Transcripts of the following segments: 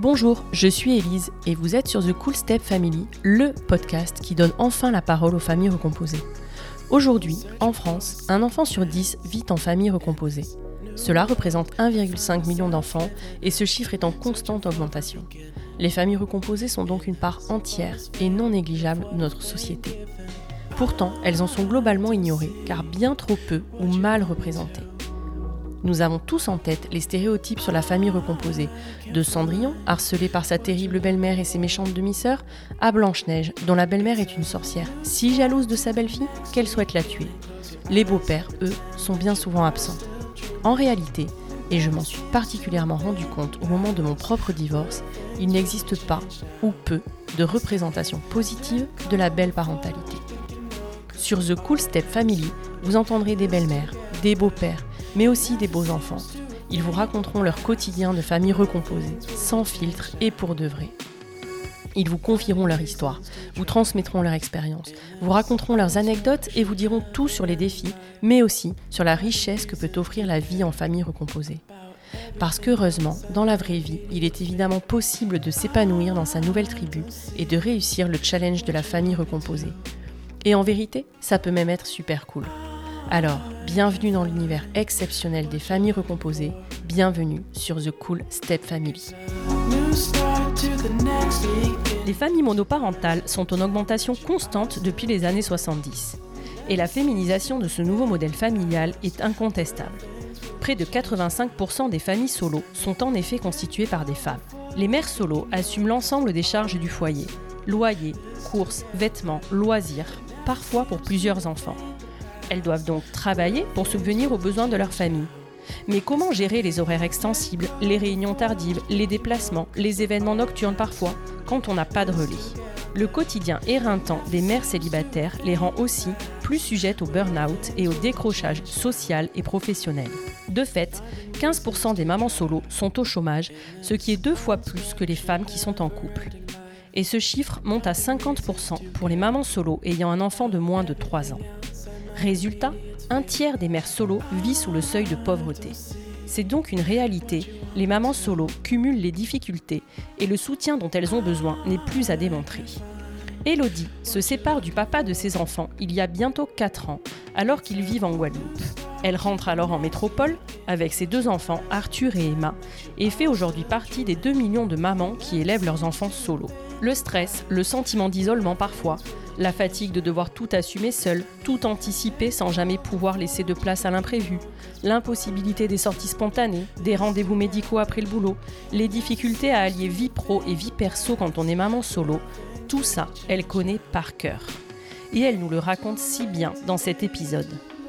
Bonjour, je suis Élise et vous êtes sur The Cool Step Family, le podcast qui donne enfin la parole aux familles recomposées. Aujourd'hui, en France, un enfant sur 10 vit en famille recomposée. Cela représente 1,5 million d'enfants et ce chiffre est en constante augmentation. Les familles recomposées sont donc une part entière et non négligeable de notre société. Pourtant, elles en sont globalement ignorées car bien trop peu ou mal représentées. Nous avons tous en tête les stéréotypes sur la famille recomposée, de Cendrillon, harcelée par sa terrible belle-mère et ses méchantes demi-sœurs, à Blanche-Neige, dont la belle-mère est une sorcière, si jalouse de sa belle-fille qu'elle souhaite la tuer. Les beaux-pères, eux, sont bien souvent absents. En réalité, et je m'en suis particulièrement rendu compte au moment de mon propre divorce, il n'existe pas, ou peu, de représentation positive de la belle parentalité. Sur The Cool Step Family, vous entendrez des belles-mères, des beaux-pères, mais aussi des beaux enfants. Ils vous raconteront leur quotidien de famille recomposée, sans filtre et pour de vrai. Ils vous confieront leur histoire, vous transmettront leur expérience, vous raconteront leurs anecdotes et vous diront tout sur les défis, mais aussi sur la richesse que peut offrir la vie en famille recomposée. Parce qu'heureusement, dans la vraie vie, il est évidemment possible de s'épanouir dans sa nouvelle tribu et de réussir le challenge de la famille recomposée. Et en vérité, ça peut même être super cool. Alors, bienvenue dans l'univers exceptionnel des familles recomposées, bienvenue sur The Cool Step Family. Les familles monoparentales sont en augmentation constante depuis les années 70. Et la féminisation de ce nouveau modèle familial est incontestable. Près de 85% des familles solo sont en effet constituées par des femmes. Les mères solo assument l'ensemble des charges du foyer loyer, courses, vêtements, loisirs, parfois pour plusieurs enfants. Elles doivent donc travailler pour subvenir aux besoins de leur famille. Mais comment gérer les horaires extensibles, les réunions tardives, les déplacements, les événements nocturnes parfois, quand on n'a pas de relais? Le quotidien éreintant des mères célibataires les rend aussi plus sujettes au burn-out et au décrochage social et professionnel. De fait, 15% des mamans solo sont au chômage, ce qui est deux fois plus que les femmes qui sont en couple. Et ce chiffre monte à 50% pour les mamans solo ayant un enfant de moins de 3 ans. Résultat, un tiers des mères solo vit sous le seuil de pauvreté. C'est donc une réalité, les mamans solo cumulent les difficultés et le soutien dont elles ont besoin n'est plus à démontrer. Elodie se sépare du papa de ses enfants il y a bientôt 4 ans, alors qu'ils vivent en Guadeloupe. Elle rentre alors en métropole avec ses deux enfants, Arthur et Emma, et fait aujourd'hui partie des 2 millions de mamans qui élèvent leurs enfants solo. Le stress, le sentiment d'isolement parfois, la fatigue de devoir tout assumer seul, tout anticiper sans jamais pouvoir laisser de place à l'imprévu, l'impossibilité des sorties spontanées, des rendez-vous médicaux après le boulot, les difficultés à allier vie pro et vie perso quand on est maman solo, tout ça, elle connaît par cœur. Et elle nous le raconte si bien dans cet épisode.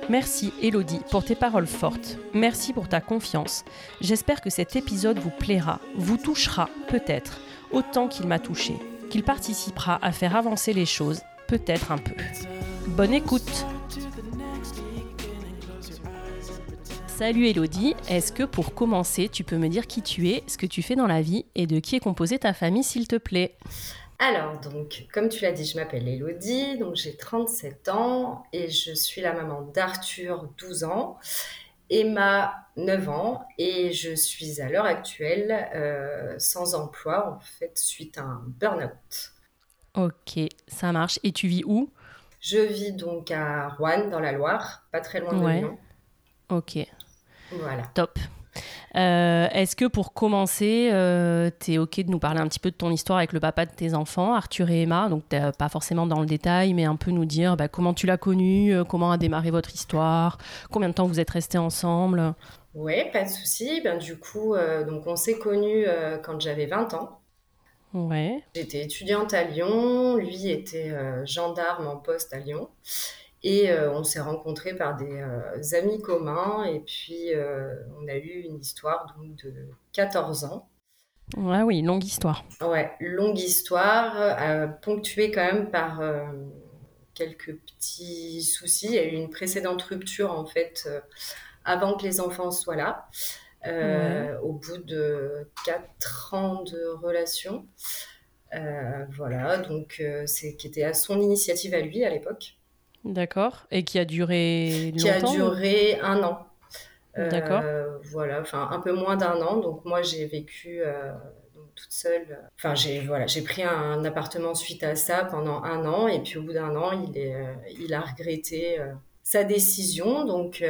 Merci Elodie pour tes paroles fortes. Merci pour ta confiance. J'espère que cet épisode vous plaira, vous touchera peut-être autant qu'il m'a touché, qu'il participera à faire avancer les choses, peut-être un peu. Bonne écoute. Salut Elodie, est-ce que pour commencer, tu peux me dire qui tu es, ce que tu fais dans la vie et de qui est composée ta famille s'il te plaît? Alors, donc, comme tu l'as dit, je m'appelle Elodie, donc j'ai 37 ans et je suis la maman d'Arthur, 12 ans, Emma, 9 ans, et je suis à l'heure actuelle euh, sans emploi, en fait, suite à un burn-out. Ok, ça marche. Et tu vis où? Je vis donc à Rouen, dans la Loire, pas très loin de Lyon. Ok. Voilà. Top. Euh, est-ce que pour commencer, euh, tu es OK de nous parler un petit peu de ton histoire avec le papa de tes enfants, Arthur et Emma? Donc, pas forcément dans le détail, mais un peu nous dire bah, comment tu l'as connu, euh, comment a démarré votre histoire, combien de temps vous êtes restés ensemble? Oui, pas de souci. Ben, du coup, donc on s'est connus quand j'avais 20 ans. Ouais. J'étais étudiante à Lyon, lui était gendarme en poste à Lyon. Et euh, on s'est rencontrés par des euh, amis communs. Et puis, euh, on a eu une histoire donc, de 14 ans. Ouais, oui, longue histoire. Ouais, longue histoire, ponctuée quand même par quelques petits soucis. Il y a eu une précédente rupture, en fait, avant que les enfants soient là. Au bout de 4 ans de relation. voilà, donc c'est qui était à son initiative à lui à l'époque. D'accord. Et qui a duré Qui a duré un an. D'accord. Euh, voilà, enfin un peu moins d'un an. Donc moi j'ai vécu euh, toute seule. Enfin, j'ai voilà, j'ai pris un, appartement suite à ça pendant un an, et puis au bout d'un an, il est, il a regretté sa décision. Donc, il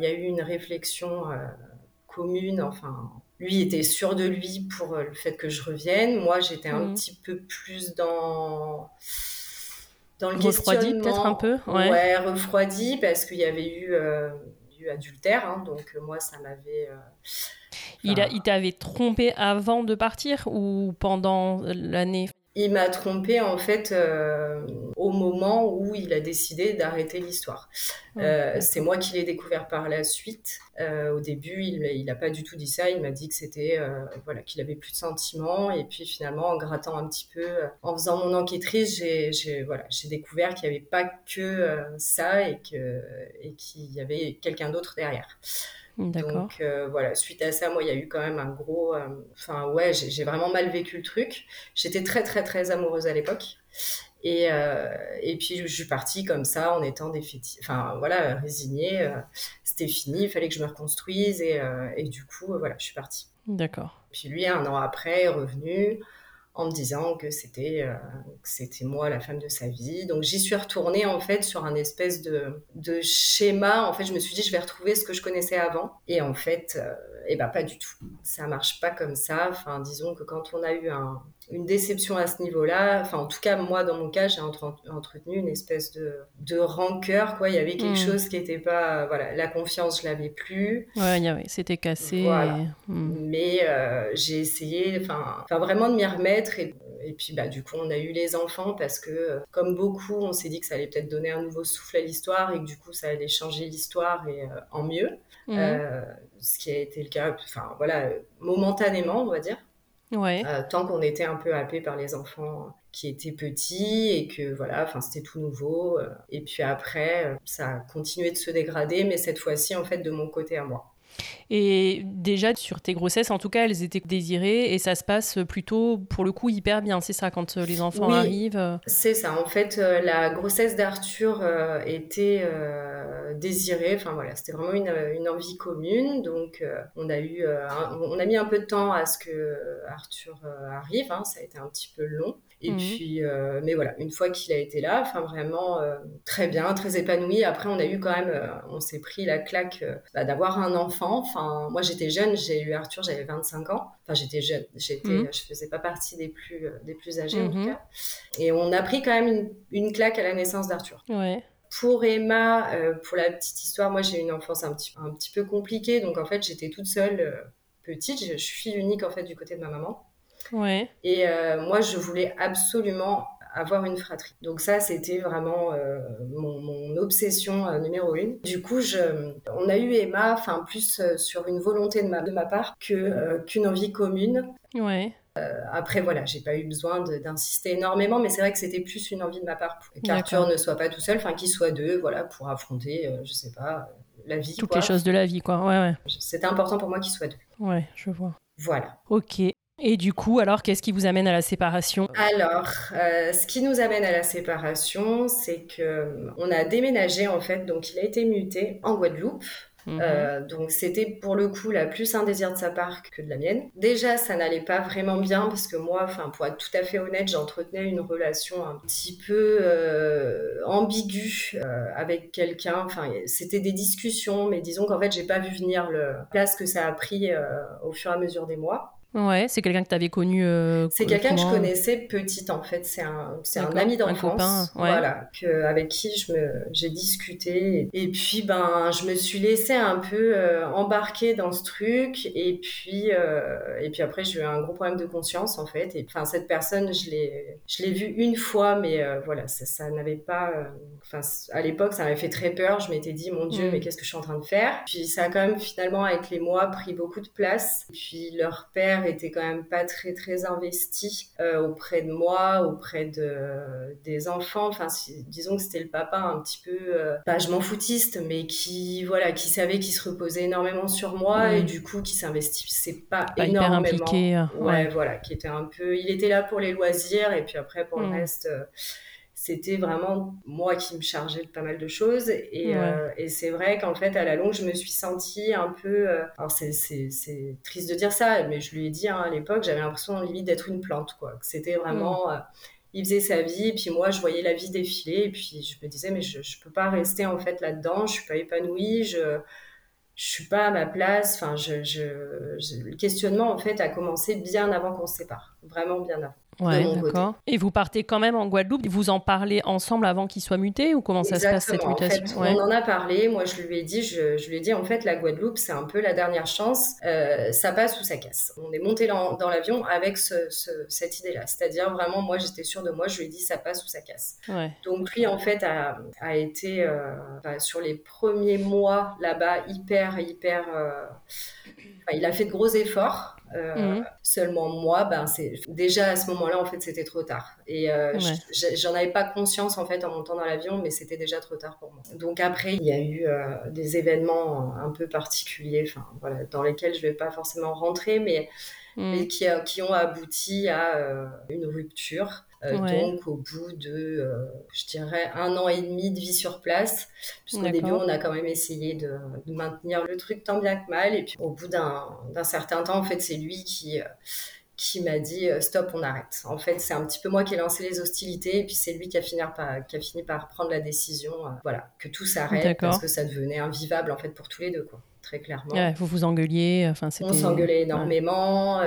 y a eu une réflexion commune. Enfin, lui était sûr de lui pour le fait que je revienne. Moi, j'étais un mmh. petit peu plus dans dans le refroidi peut-être un peu ouais, refroidi parce qu'il y avait eu adultère. Hein, donc euh, moi, ça m'avait... Euh, il, a, il t'avait trompé avant de partir ou pendant l'année il m'a trompé en fait euh, au moment où il a décidé d'arrêter l'histoire. Euh, c'est moi qui l'ai découvert par la suite. Euh, au début, il n'a pas du tout dit ça. Il m'a dit que c'était voilà qu'il avait plus de sentiments. Et puis finalement, en grattant un petit peu, en faisant mon enquêtrice, j'ai voilà j'ai découvert qu'il n'y avait pas que ça et que et qu'il y avait quelqu'un d'autre derrière. Donc euh, voilà, suite à ça, moi, il y a eu quand même un gros. Euh, enfin, ouais, j'ai vraiment mal vécu le truc. J'étais très, très, très amoureuse à l'époque. Et, euh, et puis, je suis partie comme ça, en étant définitive. Enfin, voilà, résignée. C'était fini, il fallait que je me reconstruise. Et, et du coup, voilà, je suis partie. D'accord. Puis lui, un an après, est revenu en me disant que c'était euh, c'était moi la femme de sa vie. Donc j'y suis retournée en fait sur un espèce de, de schéma. En fait, je me suis dit je vais retrouver ce que je connaissais avant. Et en fait, euh, eh ben pas du tout. Ça marche pas comme ça. Enfin, disons que quand on a eu un, une déception à ce niveau-là. Enfin, en tout cas, moi, dans mon cas, j'ai entretenu une espèce de, de rancœur. Quoi. Il y avait quelque hmm. chose qui n'était pas. Voilà, la confiance, je l'avais plus. Ouais, c'était cassé. Hmm. Mais euh, j'ai essayé, enfin, vraiment de m'y remettre. Et, et, puis, bah, du coup, on a eu les enfants parce que, comme beaucoup, on s'est dit que ça allait peut-être donner un nouveau souffle à l'histoire et que du coup, ça allait changer l'histoire et euh, en mieux. Hmm. Euh, ce qui a été le cas, enfin, voilà, momentanément, on va dire. Euh, tant qu'on était un peu happé par les enfants qui étaient petits et que voilà, enfin c'était tout nouveau. Euh. et puis après, euh, ça a continué de se dégrader, mais cette fois-ci en fait de mon côté à moi. Et déjà, sur tes grossesses, en tout cas, elles étaient désirées et ça se passe plutôt, pour le coup, hyper bien. C'est ça, quand euh, les enfants arrivent euh C'est ça. En fait, euh, la grossesse d'Arthur était désirée. Enfin, voilà, c'était vraiment une, une, envie commune. Donc, on, a eu, on a mis un peu de temps à ce que Arthur arrive. Hein. Ça a été un petit peu long. Et mmh. puis, euh, mais voilà, une fois qu'il a été là, enfin vraiment euh, très bien, très épanoui. Après, on a eu quand même, euh, on s'est pris la claque bah, d'avoir un enfant. Enfin, moi j'étais jeune, j'ai eu Arthur, j'avais 25 ans. Enfin, j'étais jeune, j'étais, mmh. je faisais pas partie des plus, des plus âgés en tout mmh. cas. Et on a pris quand même une, une claque à la naissance d'Arthur. Ouais. Pour Emma, pour la petite histoire, moi j'ai eu une enfance un petit, un petit peu compliquée. Donc en fait, j'étais toute seule petite. Je, je suis unique en fait du côté de ma maman. Ouais. Et euh, moi, je voulais absolument avoir une fratrie. Donc ça, c'était vraiment euh, mon, obsession euh, numéro une. Du coup, je, on a eu Emma, enfin plus sur une volonté de ma, de ma part que qu'une envie commune. Ouais. après, voilà, j'ai pas eu besoin d'insister énormément, mais c'est vrai que c'était plus une envie de ma part qu'Arthur ne soit pas tout seul, enfin qu'il soit deux, voilà, pour affronter, je sais pas, la vie. Toutes les choses de la vie, quoi. Ouais, ouais. C'était important pour moi qu'il soit deux. Ouais, je vois. Voilà. Ok. Et du coup, alors, qu'est-ce qui vous amène à la séparation? Alors, euh, ce qui nous amène à la séparation, c'est que euh, on a déménagé en fait, donc il a été muté en Guadeloupe. Mhm. Euh, donc c'était pour le coup la plus un désir de sa part que de la mienne. Déjà, ça n'allait pas vraiment bien parce que moi, enfin pour être tout à fait honnête, j'entretenais une relation un petit peu ambiguë avec quelqu'un. Enfin, c'était des discussions, mais disons qu'en fait, j'ai pas vu venir le place que ça a pris au fur et à mesure des mois. Ouais, c'est quelqu'un que tu avais connu. Euh, c'est quelqu'un que je connaissais petite en fait. C'est un, c'est un ami d'enfance. Voilà, que, avec qui je me, j'ai discuté. Et puis ben, je me suis laissée un peu euh, embarquer dans ce truc. Et puis, euh, et puis après, j'ai eu un gros problème de conscience en fait. Et enfin, cette personne, je l'ai, je l'ai vue une fois, mais voilà, ça, ça n'avait pas. Enfin, à l'époque, ça m'avait fait très peur. Je m'étais dit, mon Dieu, mm. mais qu'est-ce que je suis en train de faire? Puis ça a quand même finalement, avec les mois, pris beaucoup de place. Puis leur père était quand même pas très très investi euh, auprès de moi, auprès de des enfants. Enfin, disons que c'était le papa un petit peu, euh, pas je m'en foutiste, mais qui voilà, qui savait qu'il se reposait énormément sur moi et du coup qui s'investissait pas, pas énormément. Hyper impliqué, ouais. voilà, qui était un peu, il était là pour les loisirs et puis après pour le mm. reste c'était vraiment moi qui me chargeais de pas mal de choses. Et, et c'est vrai qu'en fait, à la longue, je me suis sentie un peu. alors, c'est triste de dire ça, mais je lui ai dit hein, à l'époque, j'avais l'impression limite d'être une plante, quoi. C'était vraiment. Mm. il faisait sa vie, et puis moi, je voyais la vie défiler, et puis je me disais, mais je, je peux pas rester en fait là-dedans, je suis pas épanouie, je je suis pas à ma place. Enfin, je, le questionnement en fait a commencé bien avant qu'on se sépare, vraiment bien avant. Ouais, d'accord. Et vous partez quand même en Guadeloupe Vous en parlez ensemble avant qu'il soit muté ou comment ça se passe cette mutation On en a parlé. Moi, je lui ai dit, je, lui ai dit en fait, la Guadeloupe, c'est un peu la dernière chance. Euh, ça passe ou ça casse. On est monté dans, l'avion avec cette idée-là. C'est-à-dire vraiment, moi, j'étais sûre de moi. Je lui ai dit, ça passe ou ça casse. Donc lui, en fait, a, été euh, bah, sur les premiers mois là-bas hyper, hyper. Euh, il a fait de gros efforts. Euh, mhm. Seulement moi, ben c'est déjà à ce moment-là en fait c'était trop tard et euh, j'en avais pas conscience en fait en montant dans l'avion, mais c'était déjà trop tard pour moi. Donc après il y a eu euh, des événements un peu particuliers, enfin voilà, dans lesquels je vais pas forcément rentrer, mais, mais mhm. qui, qui, ont abouti à une rupture. Euh, donc, au bout de, euh, je dirais, un an et demi de vie sur place, puisqu'au début, on a quand même essayé de, maintenir le truc tant bien que mal. Et puis, au bout d'un certain temps, en fait, c'est lui qui euh, qui m'a dit stop, on arrête. En fait, c'est un petit peu moi qui ai lancé les hostilités et puis c'est lui qui a fini par, qui a fini par prendre la décision, voilà, que tout s'arrête parce que ça devenait invivable en fait pour tous les deux, quoi, très clairement. vous vous engueuliez, enfin On s'engueulait énormément.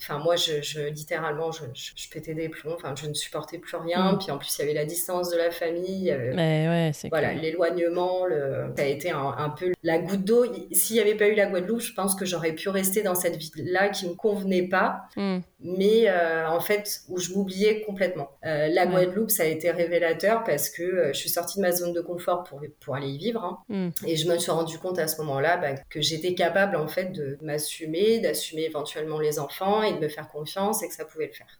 Enfin, moi, je, littéralement, je, je, pétais des plombs. Enfin, je ne supportais plus rien. Mm. Puis en plus, il y avait la distance de la famille. Mais ouais, c'est Voilà, l'éloignement. Le... Ça a été un, peu la goutte d'eau. S'il n'y avait pas eu la Guadeloupe, je pense que j'aurais pu rester dans cette vie-là qui ne me convenait pas. Mm. Mais euh, en fait, où je m'oubliais complètement. Euh, la Guadeloupe, ça a été révélateur parce que euh, je suis sortie de ma zone de confort pour, pour aller y vivre. Hein. Mm. Et je me suis rendu compte à ce moment-là bah, que j'étais capable, en fait, de m'assumer, d'assumer éventuellement les enfants de me faire confiance et que ça pouvait le faire.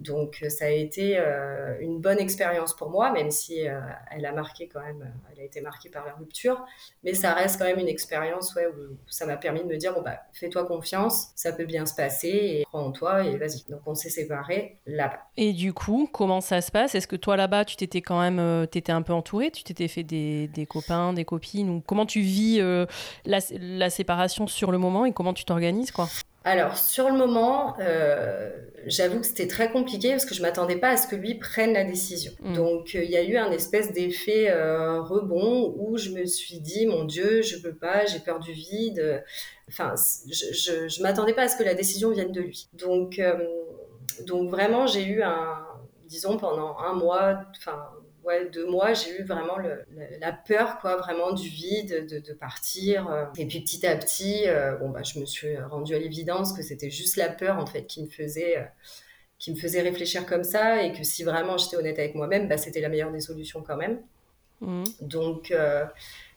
Donc euh, ça a été euh, une bonne expérience pour moi, même si euh, elle a marqué quand même, elle a été marquée par la rupture, mais ça reste quand même une expérience où ça m'a permis de me dire bon bah fais-toi confiance, ça peut bien se passer et crois en toi et vas-y. Donc on s'est séparés là-bas. Et du coup comment ça se passe? Est-ce que toi là-bas tu t'étais quand même, t'étais un peu entouré, tu t'étais fait des, des, copains, des copines? Ou comment tu vis la, la séparation sur le moment et comment tu t'organises quoi? Alors, sur le moment, euh, j'avoue que c'était très compliqué parce que je m'attendais pas à ce que lui prenne la décision. Mm. Donc, euh, il y a eu un espèce d'effet euh, rebond où je me suis dit, mon Dieu, je peux pas, j'ai peur du vide. Enfin, je, je, m'attendais pas à ce que la décision vienne de lui. Donc, donc vraiment, j'ai eu un, disons, pendant un mois, enfin, ouais, deux mois, j'ai eu vraiment la peur, quoi, vraiment du vide, de, partir. Euh. Et puis petit à petit, euh, bon, bah, je me suis rendue à l'évidence que c'était juste la peur, en fait, qui me faisait, euh, qui me faisait réfléchir comme ça, et que si vraiment j'étais honnête avec moi-même, bah, c'était la meilleure des solutions quand même. Mmh. Donc,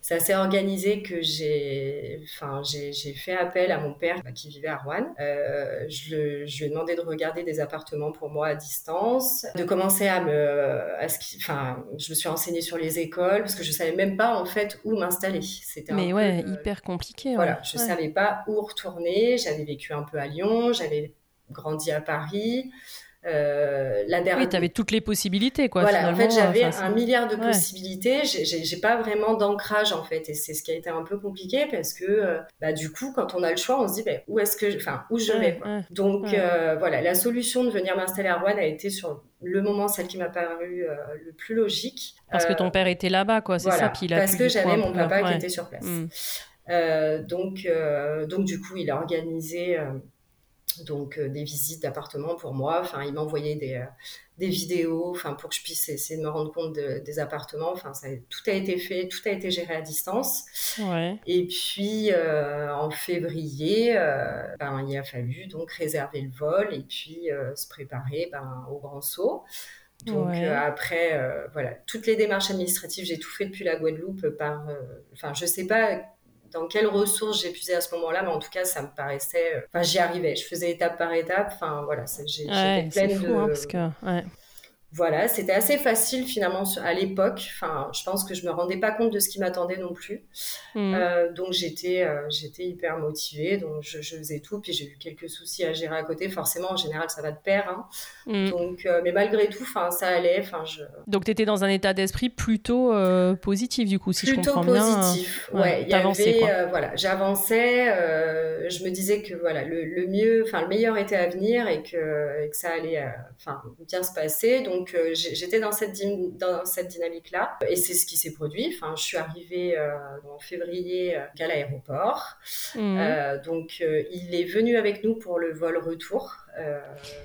c'est assez organisé que j'ai enfin, j'ai fait appel à mon père bah, qui vivait à Rouen. Euh, je, je, lui ai demandé de regarder des appartements pour moi à distance, de commencer à me... À ce qui, enfin, je me suis renseignée sur les écoles parce que je savais même pas en fait où m'installer. C'était Mais ouais, euh, hyper compliqué. Voilà, je savais pas où retourner. J'avais vécu un peu à Lyon, j'avais grandi à Paris. Euh, la dernière... Oui, tu avais toutes les possibilités, quoi. Voilà, en fait, j'avais un milliard de possibilités. J'ai pas vraiment d'ancrage, en fait, et c'est ce qui a été un peu compliqué parce que, euh, bah, du coup, quand on a le choix, on se dit, bah, où est-ce que, enfin, où je vais. Donc, euh, voilà, la solution de venir m'installer à Rouen a été sur le moment celle qui m'a paru le plus logique. Parce que ton père était là-bas, quoi. C'est ça. Puis parce que j'avais mon papa qui était sur place. Mm. donc, donc, du coup, il a organisé donc euh, des visites d'appartements pour moi. Enfin, il m'envoyait des, euh, des vidéos, enfin pour que je puisse essayer de me rendre compte des appartements. Enfin, ça, tout a été fait, tout a été géré à distance. Et puis euh, en février, ben, il a fallu donc réserver le vol et puis se préparer ben, au grand saut. Donc après, voilà, toutes les démarches administratives, j'ai tout fait depuis la Guadeloupe par, enfin, je sais pas dans quelles ressources j'ai puisé à ce moment-là, mais en tout cas, ça me paraissait. Enfin, j'y arrivais. Je faisais étape par étape. Enfin, voilà, j'étais pleine de. Hein, parce que, voilà, c'était assez facile finalement à l'époque. Enfin, je pense que je me rendais pas compte de ce qui m'attendait non plus. Mmh. Euh, donc j'étais, euh, j'étais hyper motivée, donc je, faisais tout. Puis j'ai eu quelques soucis à gérer à côté. Forcément, en général, ça va de pair. Hein. Mmh. Donc, euh, mais malgré tout, enfin, ça allait. Enfin, je. Donc tu étais dans un état d'esprit plutôt positif du coup, si je comprends bien. Plutôt positif. Ouais, il y avait, voilà, j'avançais. je me disais que voilà, le, mieux, enfin, le meilleur était à venir et que, et que ça allait, enfin, bien se passer. Donc donc euh, j'étais dans cette, dans cette dynamique-là et c'est ce qui s'est produit. Enfin, je suis arrivée euh, en février euh, à l'aéroport. Mmh. donc il est venu avec nous pour le vol retour.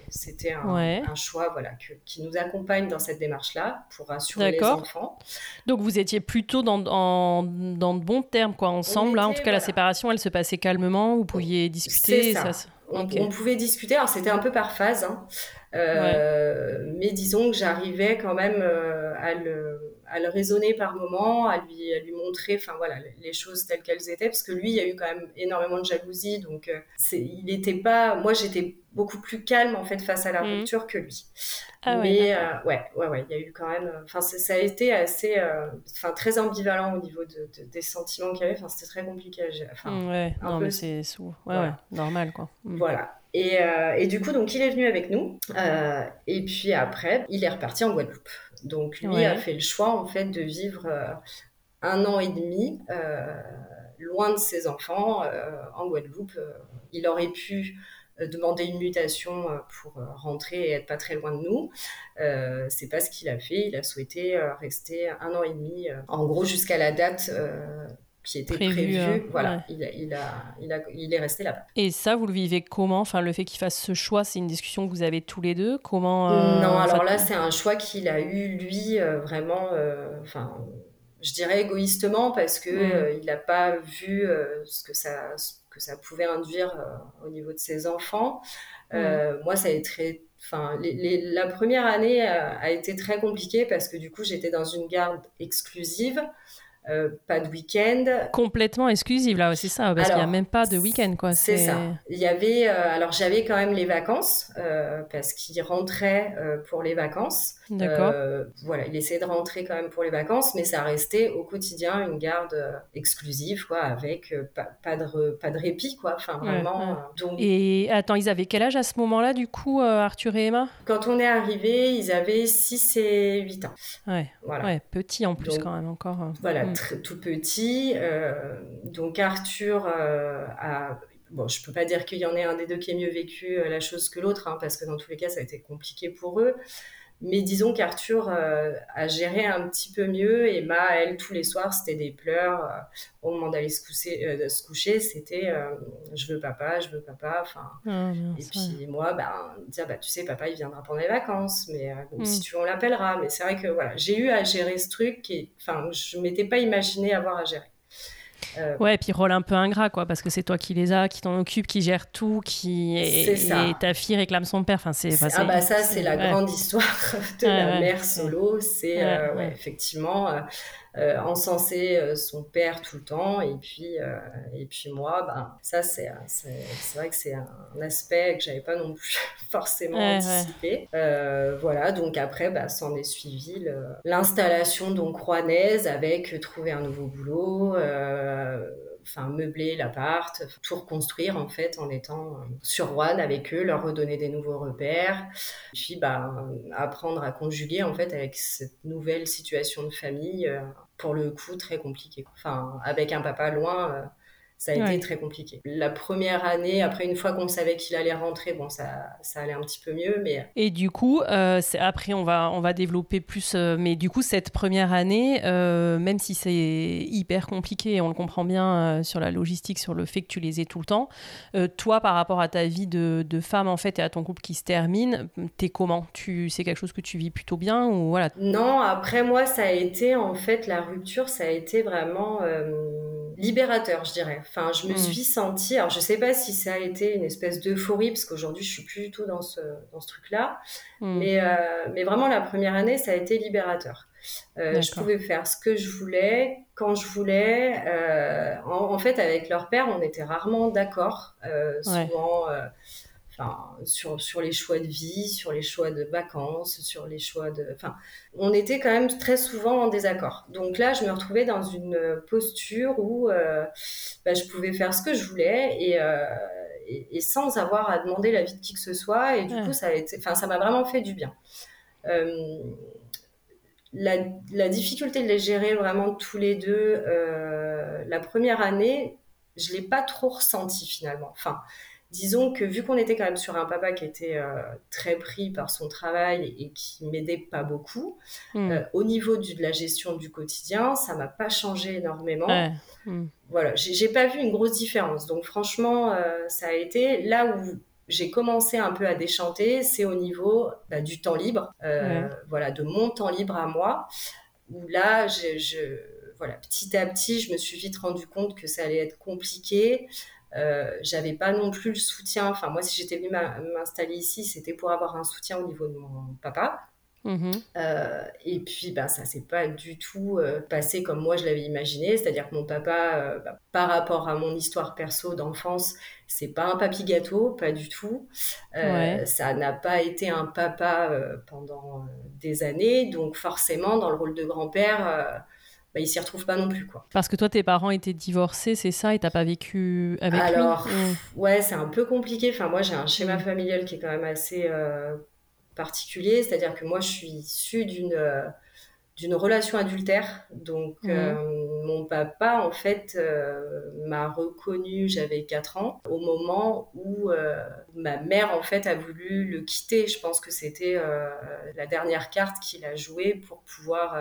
C'était un, choix voilà, qui nous accompagne dans cette démarche-là pour assurer les enfants. Donc vous étiez plutôt dans, dans de bons termes quoi, ensemble. Hein. en tout cas, la séparation, elle se passait calmement. Vous pouviez discuter. Ça. On, pouvait discuter. Alors c'était un peu par phase. Hein. Euh, mais disons que j'arrivais quand même euh, à le, à le raisonner par moment, à lui, à lui montrer, enfin voilà, les choses telles qu'elles étaient, parce que lui, il y a eu quand même énormément de jalousie, donc euh, il n'était pas, moi j'étais beaucoup plus calme en fait face à la mmh. rupture que lui. Ah mais ouais, ouais, ouais, il y a eu quand même, enfin ça a été assez, enfin très ambivalent au niveau de, des sentiments qu'il y avait, enfin c'était très compliqué à gérer. Enfin, ouais, non mais c'est sous, ouais, ouais, normal quoi. Mmh. Voilà. Et, euh, et, du coup, donc, il est venu avec nous. Euh, et puis après, il est reparti en Guadeloupe. Donc, lui a fait le choix, en fait, de vivre euh, un an et demi loin de ses enfants en Guadeloupe. il aurait pu demander une mutation pour rentrer et être pas très loin de nous. Euh, c'est pas ce qu'il a fait. Il a souhaité rester un an et demi, en gros jusqu'à la date qui était prévu. Euh, voilà, il, il, a, il, a, il, est resté là-bas. Et ça, vous le vivez comment? Enfin, le fait qu'il fasse ce choix, c'est une discussion que vous avez tous les deux? Comment euh, Non, alors là, c'est un choix qu'il a eu lui, euh, vraiment. Enfin, je dirais égoïstement parce que il n'a pas vu ce que ça, que ça pouvait induire au niveau de ses enfants. Moi, ça a été très Enfin, la première année a, été très compliquée parce que du coup, j'étais dans une garde exclusive. Euh, pas de week-end. Complètement exclusive là, c'est ça, parce qu'il n'y a même pas de week-end quoi. C'est ça. Il y avait, euh, alors j'avais quand même les vacances euh, parce qu'il rentrait pour les vacances. D'accord. voilà, il essayait de rentrer quand même pour les vacances, mais ça restait au quotidien une garde exclusive quoi, avec pas, de pas de répit quoi. Enfin vraiment. Donc... Et attends, ils avaient quel âge à ce moment-là du coup, Arthur et Emma? Quand on est arrivé, ils avaient 6 et 8 ans. Ouais. Voilà. Ouais, petit en plus quand même encore. Voilà, tout petit. Euh, donc Arthur euh, a bon, je peux pas dire qu'il y en ait un des deux qui ait mieux vécu euh, la chose que l'autre, hein, parce que dans tous les cas, ça a été compliqué pour eux. Mais disons qu'Arthur euh, a géré un petit peu mieux et Ma, elle, tous les soirs, c'était des pleurs. Euh, au moment d'aller se coucher, euh, se coucher c'était je veux papa, je veux papa. Enfin, ah, et puis moi, ben, dire bah, tu sais, papa, il viendra pendant les vacances, mais mm. si tu veux, on l'appellera. Mais c'est vrai que voilà, j'ai eu à gérer ce truc et enfin, je m'étais pas imaginé avoir à gérer. Euh, ouais, et puis rôle un peu ingrat, quoi, parce que c'est toi qui les as, qui t'en occupe, qui gère tout, qui et, ta fille réclame son père. Enfin, c'est. ah bah ça, c'est la grande histoire de la mère solo. C'est euh, effectivement. Euh, euh, encenser euh, son père tout le temps. Et puis, euh, et puis moi, ben, ça, c'est, c'est, vrai que c'est un aspect que j'avais pas non plus forcément anticipé. voilà, donc après, bah, s'en est suivi l'installation donc rouennaise avec trouver un nouveau boulot enfin meubler l'appart, tout reconstruire en fait en étant euh, sur Rouen avec eux, leur redonner des nouveaux repères, puis bah, apprendre à conjuguer en fait avec cette nouvelle situation de famille, euh, pour le coup très compliquée. Enfin, avec un papa loin, euh, ça a été très compliqué. La première année, après une fois qu'on savait qu'il allait rentrer, bon, ça, ça allait un petit peu mieux, mais... Et du coup, euh, après, on va, on va développer plus, euh, mais du coup, cette première année, euh, même si c'est hyper compliqué, on le comprend bien sur la logistique, sur le fait que tu les aies tout le temps, toi, par rapport à ta vie de, de, femme, en fait, et à ton couple qui se termine, t'es comment? Tu, C'est quelque chose que tu vis plutôt bien ou voilà? Non, après moi, ça a été, en fait, la rupture, ça a été vraiment libérateur, je dirais. Enfin, je me mm. suis sentie, alors je sais pas si ça a été une espèce d'euphorie, parce qu'aujourd'hui je suis plus du tout dans ce, dans ce truc-là, mm. mais, euh, mais vraiment la première année, ça a été libérateur. Euh, je pouvais faire ce que je voulais, quand je voulais. Euh, en, fait, avec leur père, on était rarement d'accord. Souvent, enfin, sur, sur les choix de vie, sur les choix de vacances, sur les choix de... Enfin, on était quand même très souvent en désaccord. Donc là, je me retrouvais dans une posture où euh, bah, je pouvais faire ce que je voulais et, euh, et, sans avoir à demander l'avis de qui que ce soit. Et du coup, ça a été... Enfin, ça m'a vraiment fait du bien. Euh, la, la, difficulté de les gérer vraiment tous les deux, la première année, je l'ai pas trop ressenti finalement. Enfin, disons que vu qu'on était quand même sur un papa qui était euh, très pris par son travail et qui m'aidait pas beaucoup, hmm. euh, au niveau de la gestion du quotidien, ça m'a pas changé énormément. Hmm. Voilà, j'ai pas vu une grosse différence. Donc franchement, euh, ça a été là où j'ai commencé un peu à déchanter, c'est au niveau bah, du temps libre, voilà, de mon temps libre à moi, où là, je, voilà, petit à petit, je me suis vite rendu compte que ça allait être compliqué. Euh, j'avais pas non plus le soutien. Enfin, moi, si j'étais venue m'installer ici, c'était pour avoir un soutien au niveau de mon papa. Mhm. Euh, et puis, ben, ça s'est pas du tout euh, passé comme moi je l'avais imaginé. C'est-à-dire que mon papa, bah, par rapport à mon histoire perso d'enfance, c'est pas un papy gâteau, pas du tout. Ça n'a pas été un papa pendant des années. Donc, forcément, dans le rôle de grand-père, bah, il s'y retrouve pas non plus. Quoi. Parce que toi, tes parents étaient divorcés, c'est ça, et t'as pas vécu avec Alors, ouais, c'est un peu compliqué. Enfin, moi, j'ai un schéma mm. familial qui est quand même assez euh, particulier, c'est-à-dire que moi, je suis issue d'une euh, d'une relation adultère. Donc, mm. euh, mon papa, en fait, m'a reconnue, j'avais 4 ans, au moment où ma mère, en fait, a voulu le quitter. Je pense que c'était la dernière carte qu'il a jouée pour pouvoir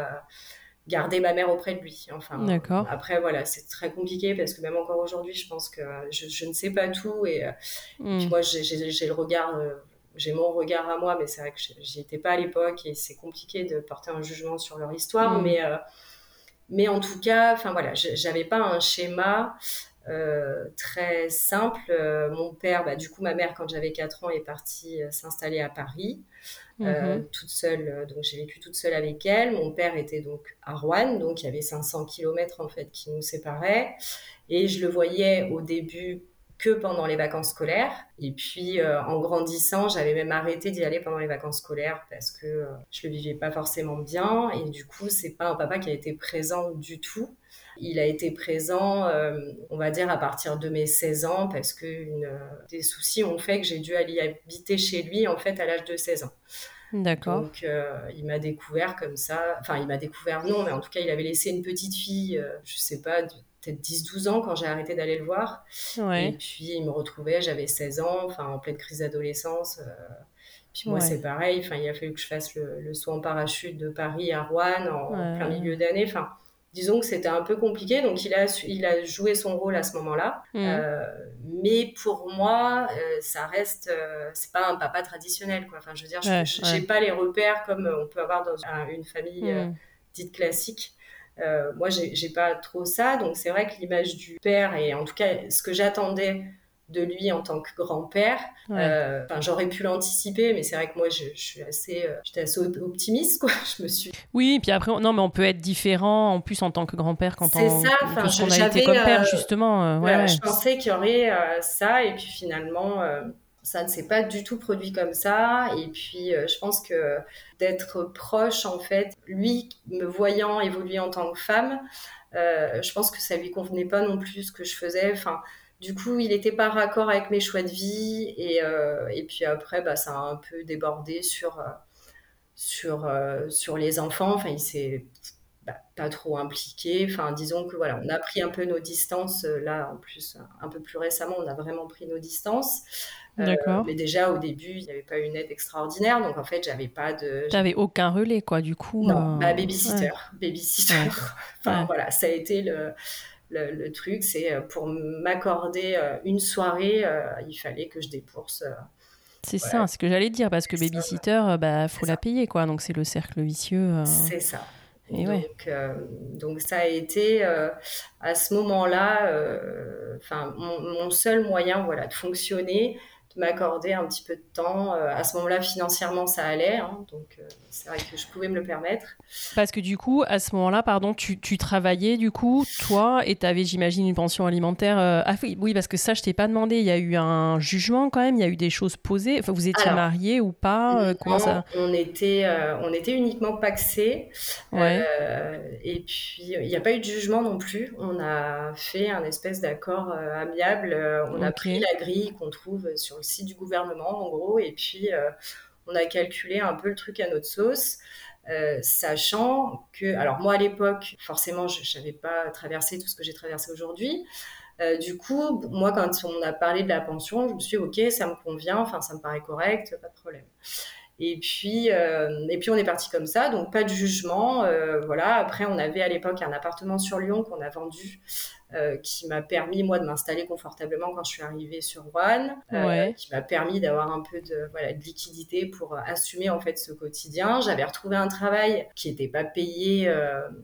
garder ma mère auprès de lui. Enfin, après, voilà, c'est très compliqué parce que même encore aujourd'hui, je pense que je, ne sais pas tout. Et, euh, hmm. moi, j'ai le regard, euh, j'ai mon regard à moi, mais c'est vrai que j'y étais pas à l'époque et c'est compliqué de porter un jugement sur leur histoire. Hmm. Mais, euh, mais en tout cas, enfin voilà, j'avais pas un schéma. Très simple. mon père, bah, du coup, ma mère, quand j'avais 4 ans, est partie s'installer à Paris. Euh, mhm. toute seule. Euh, donc j'ai vécu toute seule avec elle. Mon père était donc à Rouen, donc il y avait 500 km en fait qui nous séparaient. Et je le voyais au début que pendant les vacances scolaires. Et puis, euh, en grandissant, j'avais même arrêté d'y aller pendant les vacances scolaires parce que je le vivais pas forcément bien. Et du coup, c'est pas un papa qui a été présent du tout. Il a été présent, on va dire, à partir de mes 16 ans parce que une, des soucis ont fait que j'ai dû aller habiter chez lui, en fait, à l'âge de 16 ans. D'accord. Donc, euh, il m'a découvert comme ça. Enfin, il m'a découvert, non, mais en tout cas, il avait laissé une petite fille, euh, je sais pas, peut-être 10-12 ans quand j'ai arrêté d'aller le voir. Et puis, il me retrouvait, j'avais 16 ans, enfin, en pleine crise d'adolescence. Euh. puis moi, c'est pareil. Enfin, il a fallu que je fasse le, le, saut en parachute de Paris à Rouen en, en plein milieu d'année. Enfin, disons que c'était un peu compliqué. Donc, il a, il a joué son rôle à ce moment-là. Mmh. Euh, mais pour moi, euh, ça reste, euh, c'est pas un papa traditionnel, quoi. Enfin, je veux dire, je j'ai pas les repères comme on peut avoir dans une famille mmh. dite classique. moi, j'ai pas trop ça. Donc, c'est vrai que l'image du père, et en tout cas, ce que j'attendais de lui en tant que grand-père. Euh, j'aurais pu l'anticiper, mais c'est vrai que moi, je, suis assez, euh, j'étais assez optimiste, quoi. Je me suis. Oui, puis après, non, mais on peut être différent en plus en tant que grand-père quand on, ça, enfin, on a été comme père, euh, justement. Ouais, Je pensais qu'il y aurait ça, et puis finalement. ça ne s'est pas du tout produit comme ça. Et puis, je pense que d'être proche, en fait, lui, me voyant évoluer en tant que femme, je pense que ça lui convenait pas non plus ce que je faisais. Enfin, du coup, il n'était pas raccord avec mes choix de vie. Et, euh, et puis après, bah, ça a un peu débordé sur, euh, sur, euh, sur les enfants. Enfin, il s'est bah, pas trop impliqué. Enfin, disons que voilà, on a pris un peu nos distances. Là, en plus, un peu plus récemment, on a vraiment pris nos distances. D'accord. mais déjà, au début, il n'y avait pas une aide extraordinaire. Donc, en fait, j'avais pas de. J'avais aucun relais, quoi, du coup. Non, bah, babysitter. Babysitter. enfin, voilà, ça a été le le, truc, c'est euh, pour m'accorder euh, une soirée, euh, il fallait que je débourse. C'est ça, ce que j'allais dire, parce que babysitter, bah, faut la payer, quoi. Donc c'est le cercle vicieux. C'est ça. Et donc, donc ça a été à ce moment-là, enfin mon, seul moyen, voilà, de fonctionner. M'accorder un petit peu de temps. Euh, à ce moment-là, financièrement, ça allait, hein, donc euh, c'est vrai que je pouvais me le permettre. Parce que du coup, à ce moment-là, pardon, tu, tu, travaillais du coup, toi, et tu avais, j'imagine, une pension alimentaire. Euh, ah oui, oui, parce que ça, je t'ai pas demandé. Il y a eu un jugement quand même, il y a eu des choses posées. Enfin, vous étiez mariés ou pas Comment ça On était, on était uniquement paxés. Ouais. et puis, il n'y a pas eu de jugement non plus. On a fait un espèce d'accord amiable. on a pris la grille qu'on trouve sur site du gouvernement, en gros, et puis euh, on a calculé un peu le truc à notre sauce. Euh, sachant que, alors moi à l'époque, forcément, je n'avais pas traversé tout ce que j'ai traversé aujourd'hui. Euh, du coup, moi, quand on a parlé de la pension, je me suis dit, ok, ça me convient, enfin, ça me paraît correct, pas de problème. Et puis, et puis on est parti comme ça, donc pas de jugement. voilà. Après, on avait à l'époque un appartement sur Lyon qu'on a vendu euh, qui m'a permis moi de m'installer confortablement quand je suis arrivée sur euh, qui m'a permis d'avoir un peu de, voilà, de liquidité pour euh, assumer en fait ce quotidien. J'avais retrouvé un travail qui n'était pas payé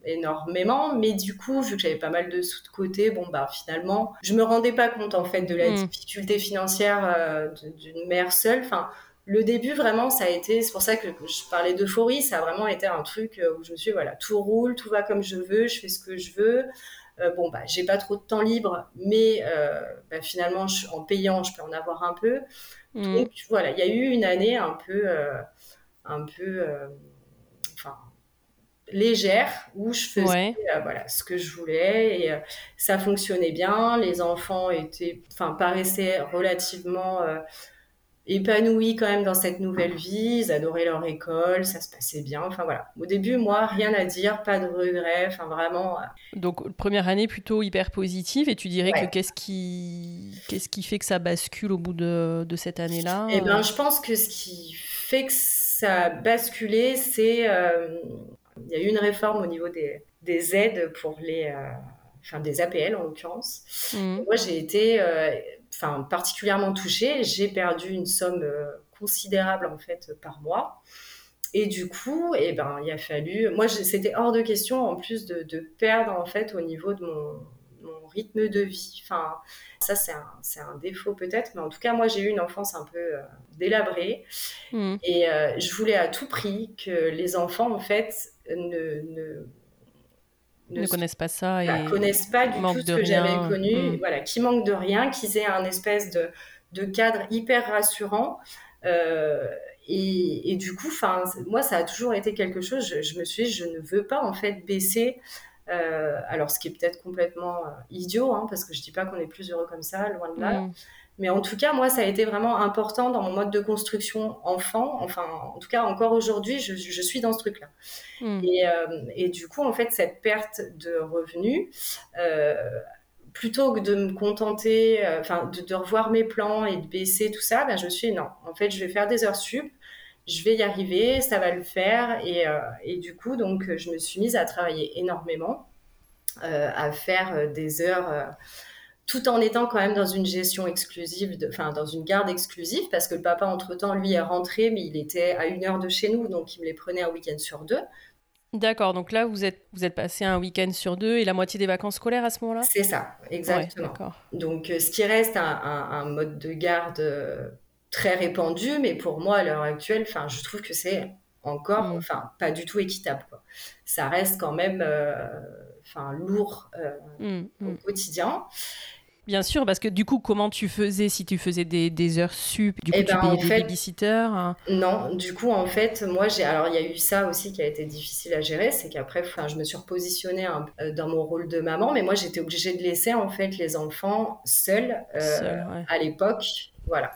énormément, mais du coup vu que j'avais pas mal de sous de côté, bon bah finalement je me rendais pas compte en fait de la mm. difficulté financière d'une mère seule. Enfin le début, vraiment, ça a été, c'est pour ça que je parlais d'euphorie, ça a vraiment été un truc où je me suis dit, voilà, tout roule, tout va comme je veux, je fais ce que je veux. Euh, bon, bah, j'ai pas trop de temps libre, mais euh, bah, finalement, en payant, je peux en avoir un peu. Mm. Donc voilà, il y a eu une année un peu, euh, un peu, enfin, légère où je faisais voilà ce que je voulais et ça fonctionnait bien. Les enfants étaient, enfin, paraissaient relativement épanouis quand même dans cette nouvelle vie. Ils adoraient leur école, ça se passait bien. Enfin voilà. Au début, moi, rien à dire, pas de regrets. Enfin vraiment. Euh. Donc première année plutôt hyper positive. Et tu dirais que qu'est-ce qui qu'est-ce qui fait que ça bascule au bout de, de cette année-là Eh ben, je pense que ce qui fait que ça a basculé, c'est euh, il y a eu une réforme au niveau des, des aides pour les euh, enfin des APL en l'occurrence. Mmh. Moi, j'ai été enfin, particulièrement touchée. J'ai perdu une somme euh, considérable en fait par mois. Et du coup, eh ben, il a fallu. Moi, c'était hors de question en plus de, perdre en fait au niveau de mon, rythme de vie. Enfin, ça, c'est un, un, défaut peut-être, mais en tout cas, moi, j'ai eu une enfance un peu euh, délabrée. Mmh. Et euh, je voulais à tout prix que les enfants, en fait, ne ne, connaissent pas ça et ne connaissent pas du tout ce que j'avais connu, mm. voilà, qui manquent de rien, qu'ils aient un espèce de, de cadre hyper rassurant. Euh, et, et, du coup, enfin, moi, ça a toujours été quelque chose. Je, me suis, dit, je ne veux pas en fait baisser. Euh, alors, ce qui est peut-être complètement euh, idiot, hein, parce que je dis pas qu'on est plus heureux comme ça, loin de là. Mm. Mais en tout cas, moi, ça a été vraiment important dans mon mode de construction enfant. Enfin, en tout cas, encore aujourd'hui, je, je, suis dans ce truc-là. Hmm. Et, euh, et, du coup, en fait, cette perte de revenus, euh, plutôt que de me contenter, euh, enfin, de, de, revoir mes plans et de baisser tout ça, ben, je me suis dit, non, en fait, je vais faire des heures sup. Je vais y arriver, ça va le faire. Et, et du coup, donc, je me suis mise à travailler énormément, à faire des heures tout en étant quand même dans une gestion exclusive, enfin dans une garde exclusive, parce que le papa, entre-temps, lui, est rentré, mais il était à une heure de chez nous, donc il me les prenait un week-end sur deux. D'accord, donc là, vous êtes, vous êtes passé un week-end sur deux et la moitié des vacances scolaires à ce moment-là? C'est ça, exactement. donc euh, ce qui reste un, mode de garde euh, très répandu, mais pour moi, à l'heure actuelle, je trouve que c'est encore, mm. enfin, pas du tout équitable. Ça reste quand même, euh, enfin, lourd mm, au mm. quotidien. Bien sûr, parce que du coup, comment tu faisais si tu faisais des, heures sup Du coup, eh tu ben, payais des babysitters hein? Non, du coup, en fait, moi, j'ai. Alors, il y a eu ça aussi qui a été difficile à gérer, c'est qu'après, je me suis repositionnée euh, dans mon rôle de maman, mais moi, j'étais obligée de laisser en fait les enfants seuls euh, à l'époque. Voilà.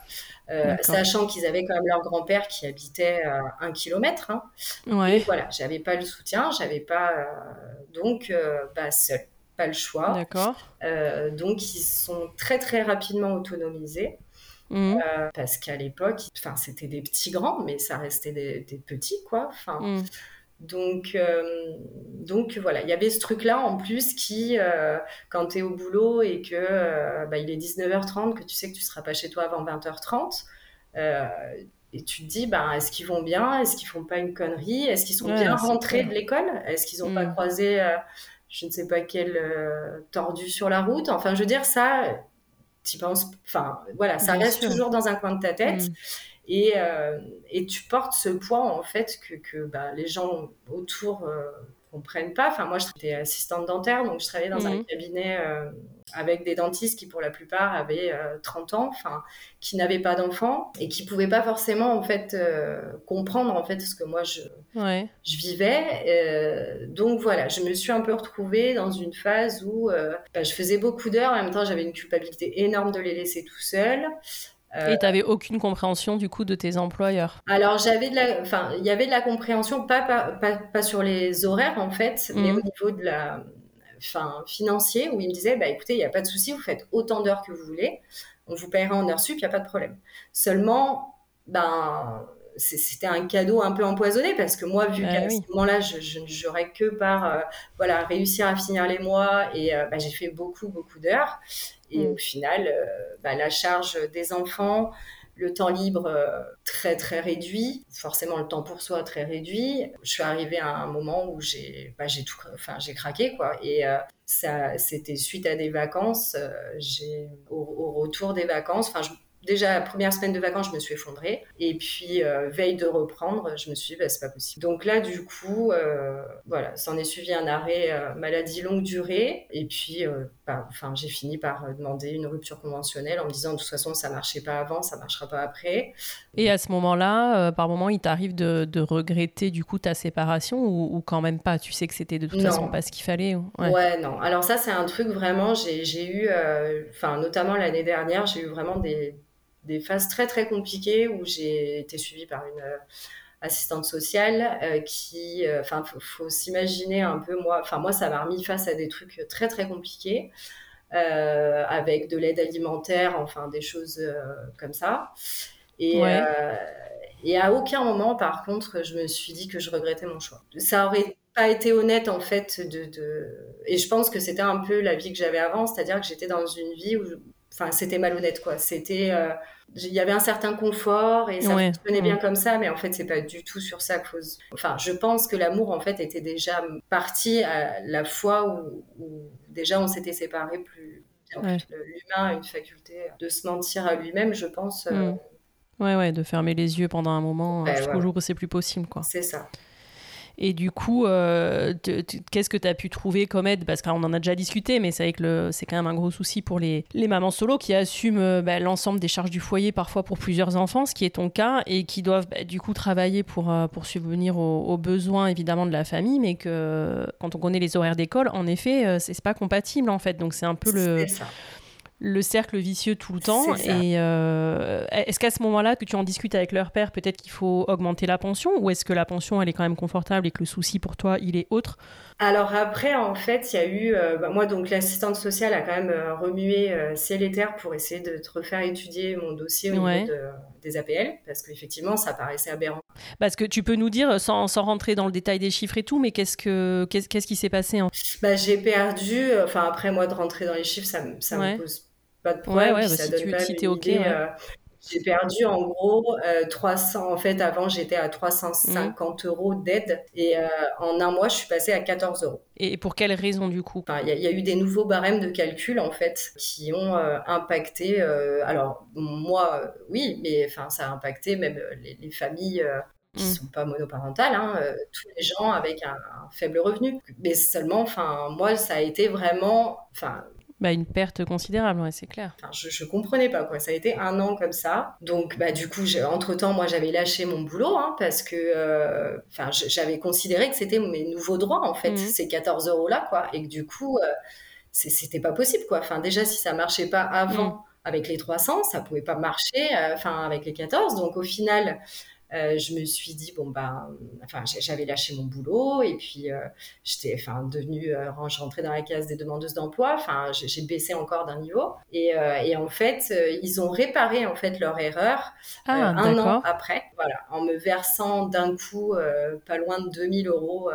Euh, sachant qu'ils avaient quand même leur grand-père qui habitait un kilomètre. Hein. Ouais. voilà, j'avais pas le soutien, j'avais pas. donc, bah, seul pas le choix. D'accord. Euh, donc, ils sont très, très rapidement autonomisés. Mmh. Euh, parce qu'à l'époque, enfin, c'était des petits grands, mais ça restait des, petits, quoi. Enfin, mmh. Donc, euh, donc voilà, il y avait ce truc-là en plus qui, quand tu es au boulot et que bah, il est 19h30, que tu sais que tu seras pas chez toi avant 20h30, et tu te dis, bah, est-ce qu'ils vont bien? Est-ce qu'ils font pas une connerie? Est-ce qu'ils sont bien rentrés de l'école? Est-ce qu'ils n'ont pas mmh. croisé je ne sais pas quel euh, tordu sur la route. Enfin, je veux dire, ça, tu penses, enfin voilà, ça reste toujours dans un coin de ta tête. Mm. Et, et, tu portes ce poids en fait que, que bah, les gens autour comprennent pas. Enfin, moi, j'étais assistante dentaire, donc je travaillais dans un mhm. cabinet euh, avec des dentistes qui, pour la plupart, avaient 30 euh, ans, enfin, qui n'avaient pas d'enfants et qui pouvaient pas forcément, en fait, euh, comprendre, en fait, ce que moi, je, je vivais. donc, voilà, je me suis un peu retrouvée dans une phase où bah, je faisais beaucoup d'heures, en même temps, j'avais une culpabilité énorme de les laisser tout seuls. Et tu n'avais aucune compréhension du coup de tes employeurs Alors j'avais de la, enfin il y avait de la compréhension, pas, pas, pas, sur les horaires en fait, mais mhm. au niveau de la, enfin financier où ils me disaient bah écoutez il n'y a pas de souci, vous faites autant d'heures que vous voulez, on vous paiera en heures sup, il n'y a pas de problème. Seulement ben c'était un cadeau un peu empoisonné parce que moi, vu bah qu'à ce moment-là, je, ne jouerais que par euh, voilà, réussir à finir les mois et euh, bah, j'ai fait beaucoup, beaucoup d'heures. Et mm. au final, euh, bah, la charge des enfants, le temps libre euh, très très réduit, forcément le temps pour soi très réduit. Je suis arrivée à un moment où j'ai bah, j'ai tout enfin j'ai craqué quoi et euh, ça c'était suite à des vacances, j'ai au, au, retour des vacances, enfin je déjà la première semaine de vacances, je me suis effondrée. Et puis, euh, veille de reprendre, je me suis dit, bah, c'est pas possible. Donc là, du coup, euh, voilà, s'en est suivi un arrêt euh, maladie longue durée. Et puis, bah, enfin, j'ai fini par demander une rupture conventionnelle en me disant, de toute façon, ça marchait pas avant, ça marchera pas après. Et à ce moment-là, par moment, il t'arrive de, regretter du coup ta séparation ou, quand même pas? Tu sais que c'était de toute façon pas ce qu'il fallait ouais. non. Alors ça, c'est un truc vraiment, j'ai eu, enfin, notamment l'année dernière, j'ai eu vraiment des des phases très très compliquées où j'ai été suivie par une euh, assistante sociale euh, qui, euh, enfin, faut, s'imaginer un peu moi, enfin moi ça m'a remis face à des trucs très très compliqués. avec de l'aide alimentaire, enfin des choses comme ça. Et, et à aucun moment, par contre, je me suis dit que je regrettais mon choix. Ça aurait pas été honnête en fait de, de... et je pense que c'était un peu la vie que j'avais avant, c'est-à-dire que j'étais dans une vie où enfin c'était malhonnête quoi. C'était euh, il y avait un certain confort et ça fonctionnait bien comme ça mais en fait c'est pas du tout sur ça cause enfin je pense que l'amour en fait était déjà parti à la fois où, déjà on s'était séparés plus l'humain a une faculté de se mentir à lui-même je pense euh, mm. ouais ouais de fermer les yeux pendant un moment jusqu'au jour où c'est plus possible quoi. C'est ça et du coup, euh, qu'est-ce que tu as pu trouver comme aide? Parce qu'on en a déjà discuté, mais c'est vrai que c'est quand même un gros souci pour les, les mamans solo qui assument euh, bah, l'ensemble des charges du foyer, parfois pour plusieurs enfants, ce qui est ton cas, et qui doivent bah, du coup travailler pour, euh, pour subvenir aux, besoins évidemment de la famille, mais que quand on connaît les horaires d'école, en effet, c'est pas compatible en fait. Donc c'est un peu le le cercle vicieux tout le temps. Et euh, est-ce qu'à ce moment-là, que tu en discutes avec leur père, peut-être qu'il faut augmenter la pension ou est-ce que la pension, elle est quand même confortable et que le souci pour toi, il est autre? Alors après, en fait, il y a eu, euh, bah, moi, donc l'assistante sociale a quand même euh, remué ciel et terre pour essayer de te refaire étudier mon dossier au niveau des APL, parce qu'effectivement, ça paraissait aberrant. Parce que tu peux nous dire, sans, sans, rentrer dans le détail des chiffres et tout, mais qu'est-ce, que, qu'est-ce, qui s'est passé en... bah, J'ai perdu, enfin après moi de rentrer dans les chiffres, ça, ça me pose pas de problème. Ouais, ouais, bah, ça si donne tu OK. Euh, j'ai perdu en gros 300. Euh, en fait, avant, j'étais à 350 mmh. euros d'aide et euh, en un mois, je suis passée à 14 euros. Et pour quelle raison du coup? Il y, a eu des nouveaux barèmes de calcul en fait qui ont impacté. alors moi, oui, mais enfin ça a impacté même les, familles qui ne mmh. sont pas monoparentales, hein, tous les gens avec un, un, faible revenu. Mais seulement, enfin, moi, ça a été vraiment, enfin, bah, une perte considérable, ouais, c'est clair. Enfin, je, je comprenais pas quoi. Ça a été un an comme ça. Donc bah du coup, entre temps, moi j'avais lâché mon boulot hein, parce que euh, j'avais considéré que c'était mes nouveaux droits en fait, mmh. ces 14 euros là quoi, et que du coup euh, c'était pas possible quoi. Enfin déjà si ça marchait pas avant. Mmh. Avec les 300, ça pouvait pas marcher, euh, enfin avec les 14. Donc au final, euh, je me suis dit bon bah enfin j'avais lâché mon boulot et puis euh, j'étais enfin devenue euh, je rentrais dans la case des demandeuses d'emploi. Enfin j'ai baissé encore d'un niveau. Et, et, en fait ils ont réparé en fait leur erreur ah, un an après. Voilà en me versant d'un coup pas loin de 2000 euros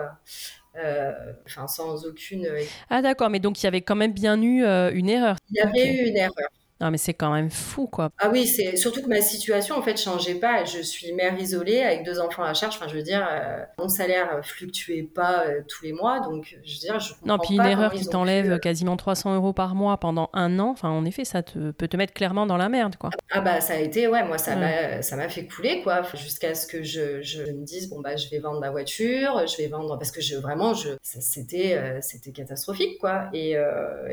enfin sans aucune ah d'accord mais donc il y avait quand même bien eu une erreur. Il y avait eu une erreur Non, mais c'est quand même fou, quoi. Ah oui, c'est surtout que ma situation, en fait, changeait pas. Je suis mère isolée avec deux enfants à charge. Enfin, je veux dire, euh, mon salaire fluctuait pas euh, tous les mois. Donc, je veux dire, je comprends Non, puis une erreur qui t'enlève euh, quasiment 300 euros par mois pendant un an, enfin, en effet, ça te, peut te mettre clairement dans la merde, quoi. Ah bah, ça a été, ouais, moi, ça m'a ça m'a fait couler, quoi. Jusqu'à ce que je, je, me dise, bon, bah, je vais vendre ma voiture, je vais vendre... Parce que je, vraiment, je, c'était c'était catastrophique, quoi. Et,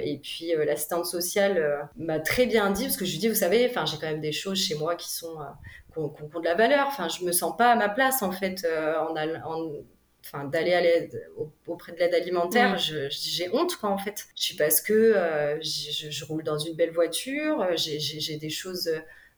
et puis, l'assistante sociale m'a très bien dit, parce que je lui dis, vous savez, enfin, j'ai quand même des choses chez moi qui sont euh, qui ont, de la valeur. Enfin, je me sens pas à ma place en fait euh, en, en enfin d'aller à l'aide auprès de l'aide alimentaire. J'ai honte quoi en fait. Je parce que euh, je, roule dans une belle voiture j'ai des choses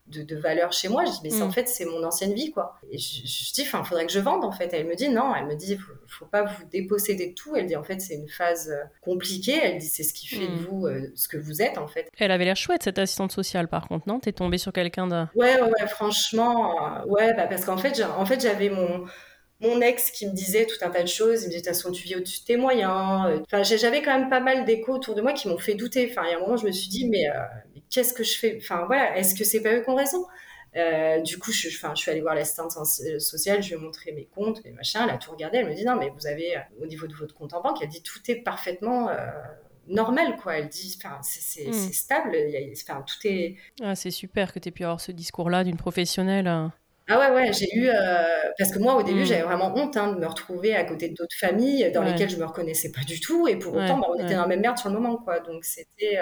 de, de, valeur chez moi. Je dis, mais en mm. fait, c'est mon ancienne vie, quoi. Et je, dis, enfin, il faudrait que je vende, en fait. Elle me dit, non, elle me dit, faut, faut pas vous déposséder de tout. Elle dit, en fait, c'est une phase euh, compliquée. Elle dit, c'est ce qui fait de mm. vous euh, ce que vous êtes, en fait. Elle avait l'air chouette, cette assistante sociale, par contre, non? T'es tombée sur quelqu'un de. Ouais, ouais, franchement, euh, ouais, bah, parce qu'en fait, en fait, j'avais mon mon ex qui me disait tout un tas de choses. Il me disait, de toute façon, tu vis au-dessus de tes moyens. Enfin, j'avais quand même pas mal d'échos autour de moi qui m'ont fait douter. Enfin, il y a un moment, je me suis dit, mais, qu'est-ce que je fais? Enfin, voilà, est-ce que c'est pas eux qui ont raison? Euh, du coup, je, je suis allée voir l'assistante sociale, je lui ai montré mes comptes, mes machins, elle a tout regardé, elle me dit non, mais vous avez, euh, au niveau de votre compte en banque, elle dit tout est parfaitement euh, normal, quoi. Elle dit, enfin, c'est hmm. stable, tout est. Ah, c'est super que tu aies pu avoir ce discours-là d'une professionnelle. Hein. Ah ouais, ouais, j'ai eu. parce que moi, au début, hmm. j'avais vraiment honte hein, de me retrouver à côté d'autres familles dans lesquelles je me reconnaissais pas du tout. Et pour autant, bah, on était dans la même merde sur le moment, quoi. Donc, c'était.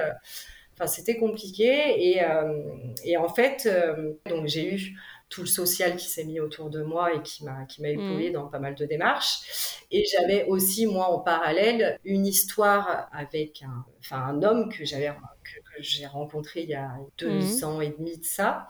Enfin, c'était compliqué. Et, euh, et, en fait, euh, donc j'ai eu tout le social qui s'est mis autour de moi et qui m'a qui m'a mmh. dans pas mal de démarches. Et j'avais aussi moi en parallèle une histoire avec un, enfin un homme que j'avais j'ai rencontré il y a deux mmh. ans et demi de ça,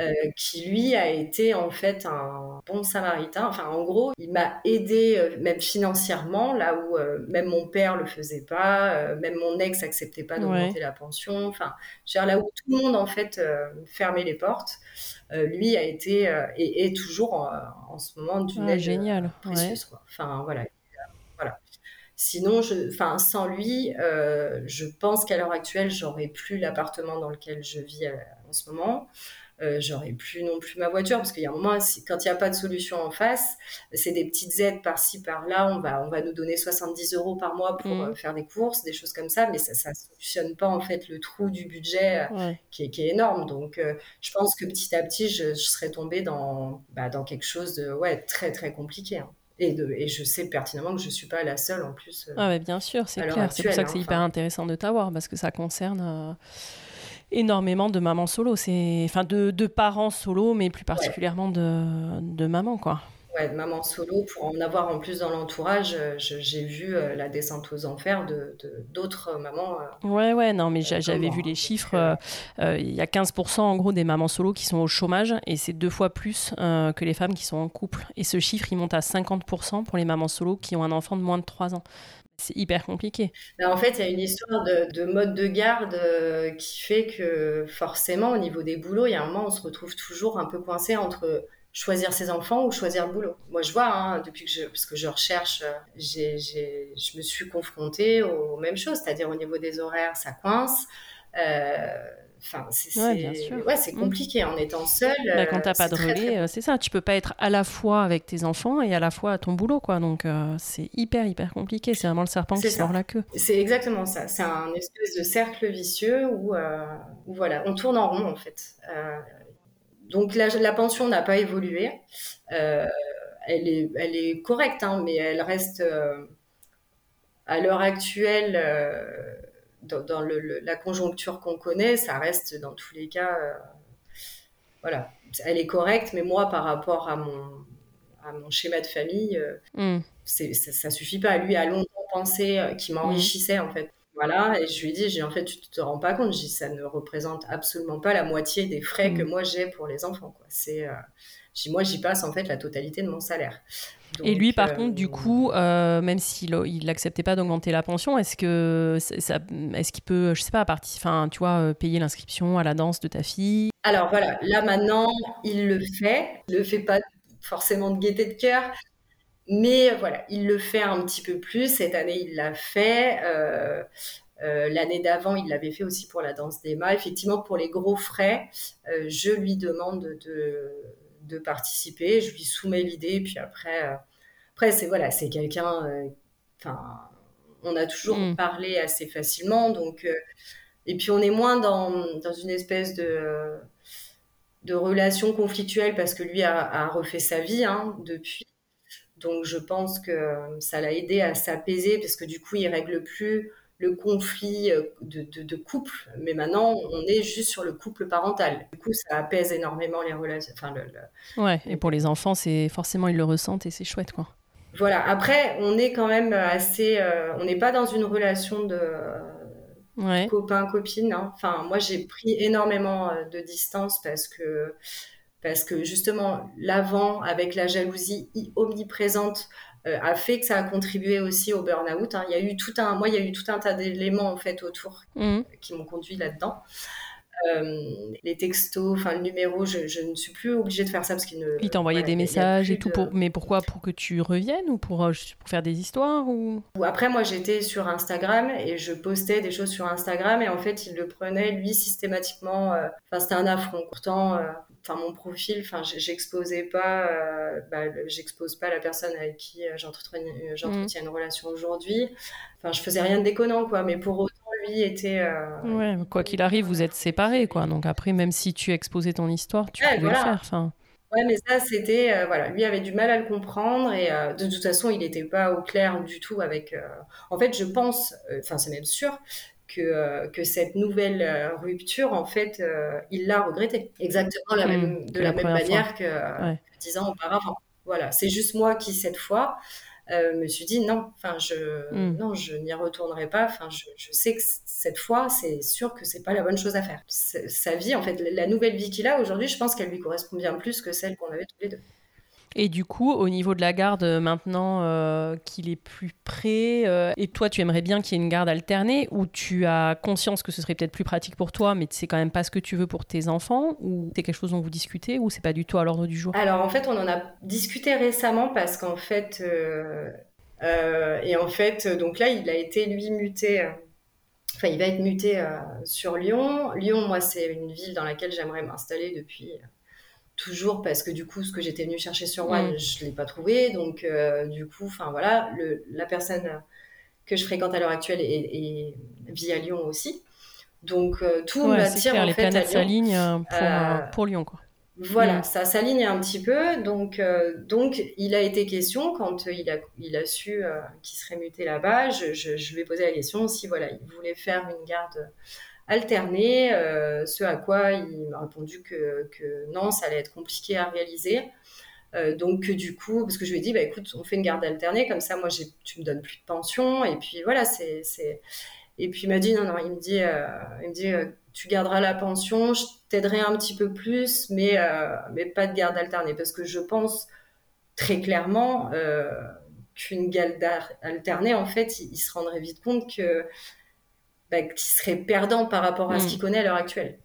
euh, qui lui a été en fait un bon samaritain. Enfin, en gros, il m'a aidé euh, même financièrement, là où euh, même mon père le faisait pas, même mon ex acceptait pas d'augmenter la pension. Enfin, là où tout le monde en fait fermait les portes. lui a été et est toujours en, ce moment d'une aide génial. précieuse. Quoi. Enfin voilà. Sinon, je, enfin, sans lui, euh, je pense qu'à l'heure actuelle, j'aurais plus l'appartement dans lequel je vis euh, en ce moment. Euh, j'aurais plus non plus ma voiture parce qu'il y a un moment, quand il n'y a pas de solution en face, c'est des petites aides par-ci par-là. On va, on va nous donner 70 euros par mois pour mmh. faire des courses, des choses comme ça, mais ça, ne solutionne pas en fait le trou du budget qui, est, qui, est, énorme. Donc, je pense que petit à petit, je, serais tombée dans, bah, dans quelque chose de ouais très très compliqué. Hein. Et, de, et, je sais pertinemment que je ne suis pas la seule en plus. Euh, ah, mais bien sûr, c'est clair. C'est pour ça que c'est hyper intéressant de t'avoir parce que ça concerne euh, énormément de mamans solo. Enfin, de, de, parents solo, mais plus particulièrement de, de mamans, quoi maman solo, pour en avoir en plus dans l'entourage, euh, j'ai vu euh, la descente aux enfers de d'autres mamans. Euh, ouais, ouais, non, mais j'avais vu les chiffres. Il y a 15% en gros des mamans solo qui sont au chômage et c'est deux fois plus que les femmes qui sont en couple. Et ce chiffre, il monte à 50% pour les mamans solo qui ont un enfant de moins de 3 ans. C'est hyper compliqué. Ben, en fait, il y a une histoire de, de mode de garde qui fait que forcément, au niveau des boulots, il y a un moment, on se retrouve toujours un peu coincé entre choisir ses enfants ou choisir le boulot. Moi, je vois, hein, depuis que je, parce que je recherche, euh, je me suis confrontée aux mêmes choses, c'est-à-dire au niveau des horaires, ça coince. Euh, enfin, c'est, ouais, c'est mm. compliqué en étant seule. Bah, quand t'as pas de relais, c'est ça. Tu peux pas être à la fois avec tes enfants et à la fois à ton boulot, quoi. Donc c'est hyper hyper compliqué. C'est vraiment le serpent qui sort la queue. C'est exactement ça. C'est un espèce de cercle vicieux où, où voilà, on tourne en rond en fait. Donc la, la pension n'a pas évolué. Euh, elle, est, elle est correcte, hein, mais elle reste euh, à l'heure actuelle, euh, dans, le, la conjoncture qu'on connaît, ça reste dans tous les cas, voilà, elle est correcte, mais moi par rapport à mon, à mon schéma de famille, mm. ça, ça, suffit pas. Lui a longtemps pensé qu'il m'enrichissait en fait. Voilà, et je lui ai dit, j'ai en fait, tu te rends pas compte, ça ne représente absolument pas la moitié des frais que mm. moi j'ai pour les enfants. Quoi. C'est, euh, moi, j'y passe en fait la totalité de mon salaire. et lui, par contre, du euh, coup, euh, même s'il il n'acceptait pas d'augmenter la pension, est-ce que ça, est-ce qu'il peut, je sais pas, partir, enfin, tu vois, payer l'inscription à la danse de ta fille? Alors voilà, là maintenant, il le fait. Il le fait pas forcément de gaieté de cœur, mais voilà, il le fait un petit peu plus. Cette année, il l'a fait. Euh, L'année d'avant, il l'avait fait aussi pour la danse d'Emma. Effectivement, pour les gros frais, je lui demande de, de, participer. Je lui soumets l'idée. Puis après, après c'est voilà, c'est quelqu'un. Enfin, on a toujours mm. parlé assez facilement. Donc, et puis on est moins dans, dans une espèce de de relations conflictuelles parce que lui a, refait sa vie hein, depuis. Donc je pense que ça l'a aidé à s'apaiser parce que du coup il règle plus le conflit euh, de, couple, mais maintenant on est juste sur le couple parental. Du coup ça apaise énormément les relations. Enfin, Ouais, et pour les enfants c'est forcément ils le ressentent et c'est chouette quoi. Voilà, après on est quand même assez... Euh, on n'est pas dans une relation de ouais. copains, copines. Hein. Enfin, moi, j'ai pris énormément euh, de distance parce que, parce que justement, l'avant, avec la jalousie omniprésente, euh, a fait que ça a contribué aussi au burn-out. Hein. Il y a eu tout un, moi, il y a eu tout un tas d'éléments en fait autour mmh. qui m'ont conduit là-dedans. Euh, les textos, enfin le numéro, je, ne suis plus obligée de faire ça parce qu'il ne. Il t'a envoyé des messages et tout, pour... mais pourquoi? Pour que tu reviennes ou pour, euh, pour faire des histoires ou... Après, moi j'étais sur Instagram et je postais des choses sur Instagram et en fait il le prenait lui systématiquement. Euh, enfin, c'était un affront. Pourtant, enfin mon profil, enfin j'exposais pas, bah, j'expose pas la personne avec qui j'entretiens mmh. une relation aujourd'hui. Enfin, je faisais rien de déconnant quoi, mais pour autant lui était. Euh, ouais, quoi qu'il arrive, vous êtes séparés, quoi. Donc après, même si tu exposais ton histoire, tu pouvais le faire. Enfin. Ouais, mais ça, c'était. Euh, voilà, lui avait du mal à le comprendre et euh, de toute façon, il n'était pas au clair du tout avec. En fait, je pense, enfin, c'est même sûr, que, que cette nouvelle rupture, en fait, il l'a regretté. Exactement la mmh, même, de la, même manière que dix ans auparavant. Voilà, c'est juste moi qui, cette fois, euh, me suis dit non, enfin je non, je n'y retournerai pas. Enfin, je, je, sais que cette fois, c'est sûr que c'est pas la bonne chose à faire. Sa vie, en fait, la nouvelle vie qu'il a aujourd'hui, je pense qu'elle lui correspond bien plus que celle qu'on avait tous les deux. Et du coup, au niveau de la garde, euh, maintenant euh, qu'il est plus près, euh, et toi, tu aimerais bien qu'il y ait une garde alternée, ou tu as conscience que ce serait peut-être plus pratique pour toi, mais c'est quand même pas ce que tu veux pour tes enfants, ou c'est quelque chose dont vous discutez, ou c'est pas du tout à l'ordre du jour? Alors en fait, on en a discuté récemment parce qu'en fait, et en fait, donc là, il a été lui muté. Enfin, il va être muté sur Lyon. Lyon, moi, c'est une ville dans laquelle j'aimerais m'installer depuis toujours parce que du coup, ce que j'étais venue chercher sur One, mm. je ne l'ai pas trouvé. Donc, euh, du coup, enfin voilà, le, la personne que je fréquente à l'heure actuelle est, vit à Lyon aussi. Donc, euh, tout m'attire en les fait planètes s'alignent euh, pour, pour, Lyon, quoi. Voilà, mm. ça s'aligne un petit peu. Donc, donc, il a été question, quand il, a, il a su qu'il serait muté là-bas, je, je, je, lui ai posé la question si voilà, il voulait faire une garde alterner, euh, ce à quoi il m'a répondu que, non, ça allait être compliqué à réaliser. Euh, donc du coup, parce que je lui ai dit, bah, écoute, on fait une garde alternée, comme ça, moi, tu me donnes plus de pension, et puis voilà, c'est... Et puis il m'a dit, non, non, il me dit, euh, il me dit tu garderas la pension, je t'aiderai un petit peu plus, mais, mais pas de garde alternée, parce que je pense très clairement qu'une garde alternée, en fait, il, se rendrait vite compte que bah, qui serait perdant par rapport à ce mm. qu'il connaît à l'heure actuelle.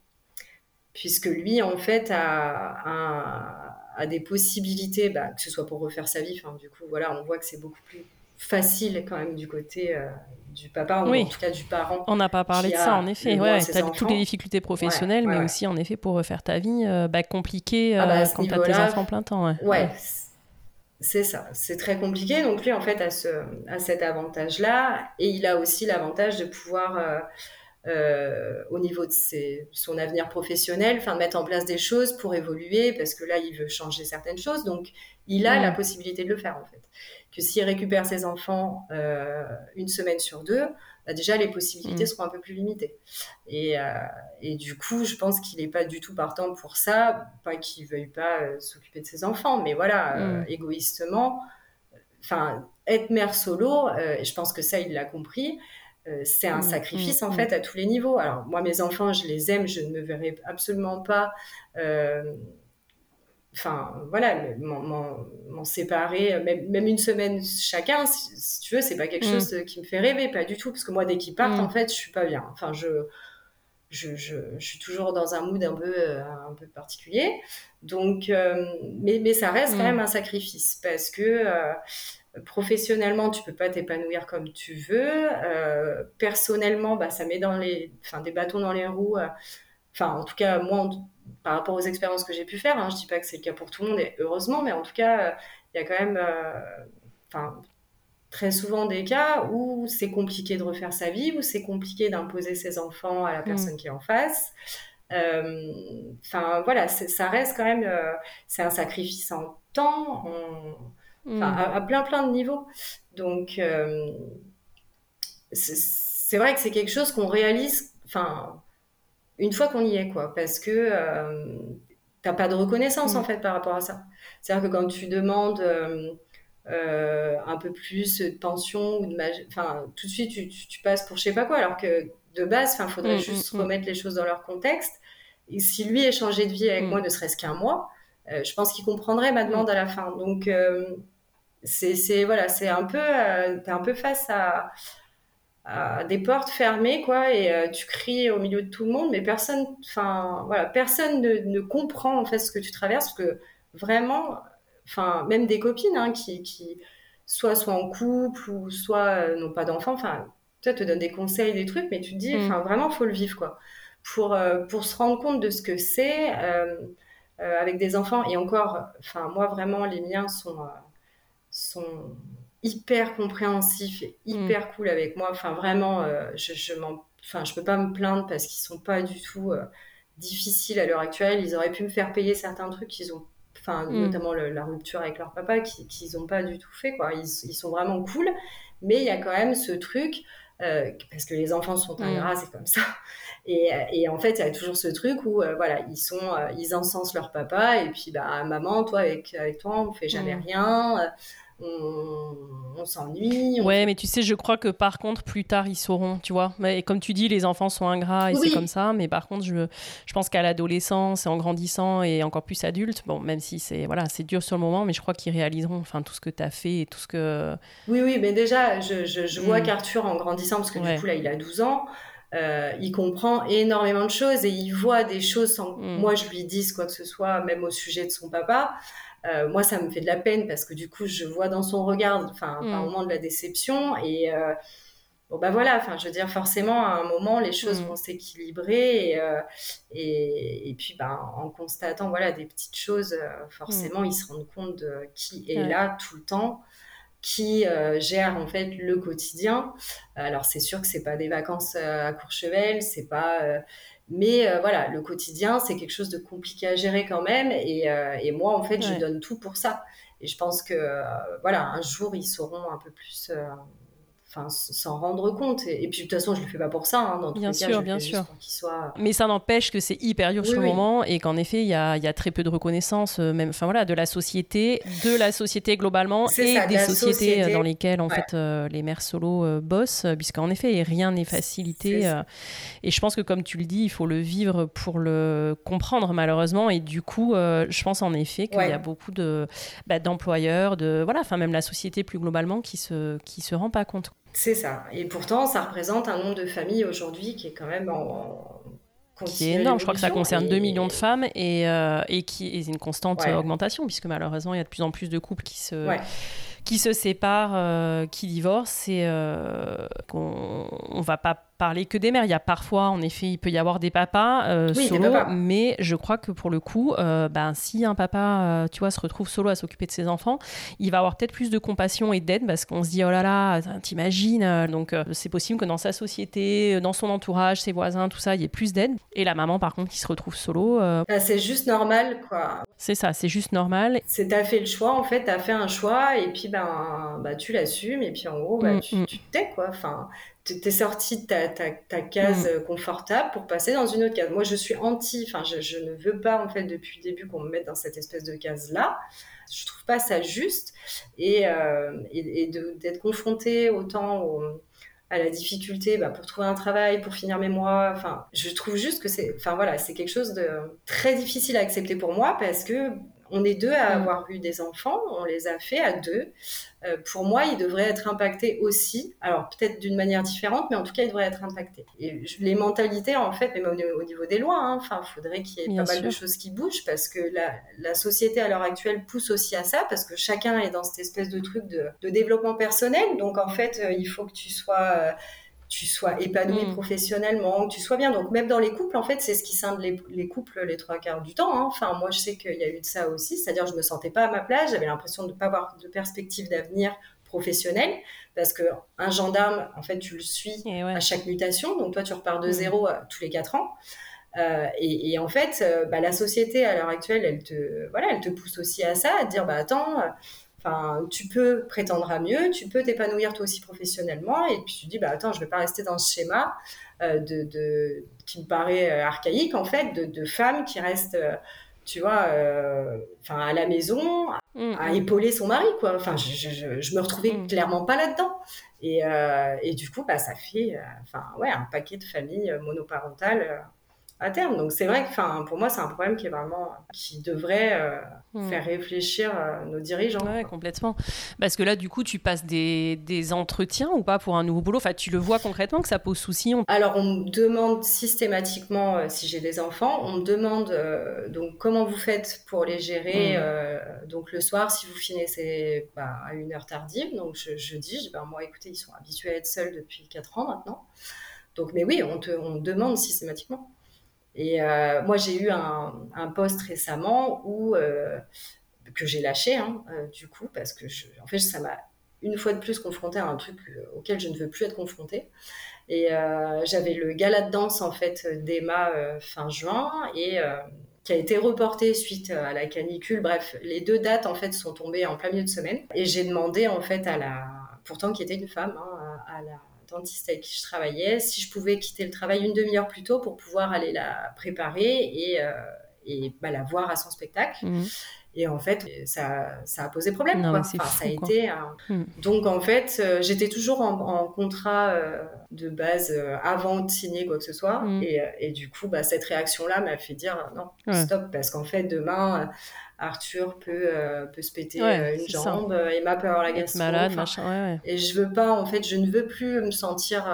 Puisque lui, en fait, a, a, des possibilités, bah, que ce soit pour refaire sa vie, du coup, voilà, on voit que c'est beaucoup plus facile quand même du côté euh, du papa, ou en tout cas du parent. On n'a pas parlé de ça, en effet. Ouais, tu as toutes les difficultés professionnelles, mais aussi, en effet, pour refaire ta vie, euh, bah, compliqué ah bah, euh, quand tu as tes enfants plein temps. ouais. C'est ça, c'est très compliqué. Donc lui, en fait, a, ce, cet avantage-là. Et il a aussi l'avantage de pouvoir, euh, euh, au niveau de son avenir professionnel, enfin, mettre en place des choses pour évoluer, parce que là, il veut changer certaines choses. Donc, il a la possibilité de le faire, en fait. Que s'il récupère ses enfants euh, une semaine sur deux, bah, déjà les possibilités mm. seront un peu plus limitées. Et, euh, et du coup, je pense qu'il n'est pas du tout partant pour ça, pas qu'il veuille pas euh, s'occuper de ses enfants, mais voilà, euh, mm. égoïstement, enfin, être mère solo, je pense que ça, il l'a compris. c'est un mm. sacrifice en fait à tous les niveaux. Alors moi mes enfants je les aime, je ne me verrai absolument pas enfin voilà, m'en séparer, même, même, une semaine chacun, si, tu veux, c'est pas quelque mm. chose qui me fait rêver, pas du tout, parce que moi dès qu'ils partent, mm. en fait, je suis pas bien. Enfin, je je, je, suis toujours dans un mood un peu, euh, un peu particulier. Donc, euh, mais, mais ça reste quand mm. même un sacrifice parce que euh, professionnellement, tu peux pas t'épanouir comme tu veux. personnellement, bah, ça met dans les, enfin, des bâtons dans les roues. Enfin, en tout cas, moi, par rapport aux expériences que j'ai pu faire, hein, je dis pas que c'est le cas pour tout le monde, et heureusement, mais en tout cas, il y a quand même, enfin, très souvent des cas où c'est compliqué de refaire sa vie, où c'est compliqué d'imposer ses enfants à la mm. personne qui est en face. Euh, enfin, voilà, ça reste quand même, euh, c'est un sacrifice en temps, mm. à, plein plein de niveaux. Donc, euh, c'est vrai que c'est quelque chose qu'on réalise, enfin, une fois qu'on y est, quoi, parce que t'as pas de reconnaissance mm. en fait par rapport à ça. C'est-à-dire que quand tu demandes euh, un peu plus de tension ou de enfin tout de suite tu, tu, passes pour je sais pas quoi alors que de base il faudrait mm, juste mm, mm. remettre les choses dans leur contexte et si lui changé de vie avec moi ne serait-ce qu'un mois euh, je pense qu'il comprendrait ma demande à la fin donc euh, c'est voilà c'est un peu t'es un peu face à, à, des portes fermées quoi et tu cries au milieu de tout le monde mais personne enfin voilà personne ne, ne comprend en fait ce que tu traverses parce que vraiment enfin même des copines hein, qui, qui soit soit en couple ou soit euh, n'ont pas d'enfants, enfin toi te donne des conseils, des trucs, mais tu te dis, mm. enfin vraiment faut le vivre quoi, pour euh, pour se rendre compte de ce que c'est euh, avec des enfants et encore, enfin moi vraiment les miens sont sont hyper compréhensifs et hyper mm. cool avec moi, enfin vraiment je je enfin je peux pas me plaindre parce qu'ils sont pas du tout difficiles à l'heure actuelle, ils auraient pu me faire payer certains trucs qu'ils ont enfin mm. notamment la rupture avec leur papa qu'ils n'ont pas du tout fait quoi. Ils, ils, sont vraiment cool, mais il y a quand même ce truc euh, parce que les enfants sont mm. ingrats, c'est comme ça. Et, et, en fait, il y a toujours ce truc où euh, voilà, ils sont, euh, ils encensent leur papa et puis bah maman, toi avec avec toi, on fait jamais mm. rien on, s'ennuie. Ouais, mais tu sais, je crois que par contre, plus tard, ils sauront, tu vois. Mais comme tu dis, les enfants sont ingrats et c'est comme ça. Mais par contre, je, je pense qu'à l'adolescence, en grandissant et encore plus adulte, bon, même si c'est voilà, c'est dur sur le moment, mais je crois qu'ils réaliseront enfin, tout ce que tu as fait et tout ce que. Oui, oui, mais déjà, je, je, vois mm. qu'Arthur, en grandissant, parce que du coup, là, il a 12 ans. Euh, il comprend énormément de choses et il voit des choses sans que mm. moi je lui dise quoi que ce soit, même au sujet de son papa. Euh, moi, ça me fait de la peine parce que du coup, je vois dans son regard, enfin, mm. par moment de la déception. Et euh, bon, bah voilà, enfin, je veux dire, forcément, à un moment, les choses mm. vont s'équilibrer. Et, euh, et, et, puis, bah, en constatant, voilà, des petites choses, forcément, mm. ils se rendent compte de qui est là tout le temps qui gère en fait le quotidien. Alors c'est sûr que c'est pas des vacances à Courchevel, c'est pas mais euh, voilà, le quotidien, c'est quelque chose de compliqué à gérer quand même. Et, euh, et moi, en fait, je donne tout pour ça. Et je pense que, euh, voilà, un jour, ils sauront un peu plus enfin s'en rendre compte. Et, puis de toute façon je le fais pas pour ça hein, dans bien sûr bien sûr. mais ça n'empêche que c'est hyper dur sur le moment et qu'en effet il y a, y a, très peu de reconnaissance euh, même enfin voilà de la société de la société globalement et des sociétés euh, dans lesquelles en fait euh, les mères solo bossent puisqu'en effet rien n'est facilité et je pense que comme tu le dis il faut le vivre pour le comprendre malheureusement et du coup je pense en effet qu'il y a beaucoup de bah, d'employeurs de voilà enfin même la société plus globalement qui se qui se rend pas compte c'est ça. Et pourtant, ça représente un nombre de familles aujourd'hui qui est quand même en, qui est énorme. Je crois que ça concerne 2 millions de femmes et, euh, et qui est une constante augmentation, puisque malheureusement, il y a de plus en plus de couples qui se, qui se séparent, euh, qui divorcent et euh, qu'on on va pas parler que des mères. Il y a parfois, en effet, il peut y avoir des papas euh, solo, mais je crois que pour le coup, euh, ben, si un papa, euh, tu vois, se retrouve solo à s'occuper de ses enfants, il va avoir peut-être plus de compassion et d'aide parce qu'on se dit, oh là là, t'imagines. Donc, c'est possible que dans sa société, dans son entourage, ses voisins, tout ça, il y ait plus d'aide. Et la maman, par contre, qui se retrouve solo. Bah, c'est juste normal, quoi. C'est ça, c'est juste normal. C'est t'as fait le choix, en fait, t'as fait un choix et puis ben, bah, tu l'assumes et puis en gros, bah, mm, tu, mm. tu te tais, quoi. Enfin, t'es sorti de ta, ta, ta case mm. confortable pour passer dans une autre case. Moi, je suis anti, enfin, je, je, ne veux pas, en fait, depuis le début, qu'on me mette dans cette espèce de case-là. Je trouve pas ça juste. Et, euh, et, et d'être confronté autant à la difficulté bah, pour trouver un travail, pour finir mes mois, enfin, je trouve juste que c'est, enfin, voilà, c'est quelque chose de très difficile à accepter pour moi parce que On est deux à mm. avoir eu des enfants, on les a fait à deux. Euh, pour moi, ils devraient être impactés aussi. Alors peut-être d'une manière différente, mais en tout cas, ils devraient être impactés. Et les mentalités, en fait, même au, niveau des lois, hein, enfin, il faudrait qu'il y ait pas mal de choses qui bougent parce que la, la société à l'heure actuelle pousse aussi à ça parce que chacun est dans cette espèce de truc de, de développement personnel. Donc en fait, euh, il faut que tu sois tu sois épanoui mm. professionnellement, que tu sois bien. Donc même dans les couples, en fait, c'est ce qui scinde les, couples les trois quarts du temps. Hein. Enfin, moi, je sais qu'il y a eu de ça aussi. C'est-à-dire, je me sentais pas à ma place. J'avais l'impression de ne pas avoir de perspective d'avenir professionnel parce que un gendarme, en fait, tu le suis à chaque mutation. Donc toi, tu repars de mm. zéro euh, tous les quatre ans. Euh, et, en fait, euh, bah, la société à l'heure actuelle, elle te, voilà, elle te pousse aussi à ça, à te dire, bah attends, Enfin, tu peux prétendre à mieux, tu peux t'épanouir toi aussi professionnellement, et puis tu dis, bah attends, je vais pas rester dans ce schéma euh, de, qui me paraît euh, archaïque en fait, de, femmes qui restent, euh, tu vois, enfin à la maison, à mm, mm. épauler son mari, quoi. Enfin, je, je, me retrouvais mm. clairement pas là-dedans. Et, et, du coup, bah, ça fait, enfin, ouais, un paquet de familles monoparentales à terme. Donc c'est vrai que pour moi, c'est un problème qui est vraiment qui devrait euh, hmm. faire réfléchir euh, nos dirigeants. Ouais, complètement. Parce que là, du coup, tu passes des, des, entretiens ou pas pour un nouveau boulot? Enfin, tu le vois concrètement que ça pose souci Alors, on me demande systématiquement, euh, si j'ai des enfants, on me demande donc comment vous faites pour les gérer. Hmm. donc le soir, si vous finissez bah, à une heure tardive, donc je, je dis, je, ben, moi, écoutez, ils sont habitués à être seuls depuis 4 ans maintenant. Donc, mais oui, on te on demande systématiquement. Et euh, moi, j'ai eu un, poste récemment où, euh, que j'ai lâché, hein, euh, du coup, parce que en fait, ça m'a une fois de plus confronté à un truc auquel je ne veux plus être confrontée. Et j'avais le gala de danse, en fait, d'Emma fin juin, et qui a été reporté suite à la canicule. Bref, les deux dates, en fait, sont tombées en plein milieu de semaine. Et j'ai demandé, en fait, à la... Pourtant, qui était une femme, hein, à la dentiste avec qui je travaillais, si je pouvais quitter le travail une demi-heure plus tôt pour pouvoir aller la préparer et, euh, et bah, la voir à son spectacle. Mhm. Et en fait, ça, ça a posé problème. quoi. ça a été. Mhm. Donc en fait, euh, j'étais toujours en, contrat euh, de base avant de signer quoi que ce soit. Mhm. Et, et, du coup, bah, cette réaction-là m'a fait dire non, stop, parce qu'en fait, demain, Arthur peut, euh, peut se péter euh, une jambe, euh, Emma peut avoir la gastro. Malade, machin, ouais, Et je veux pas, en fait, je ne veux plus me sentir,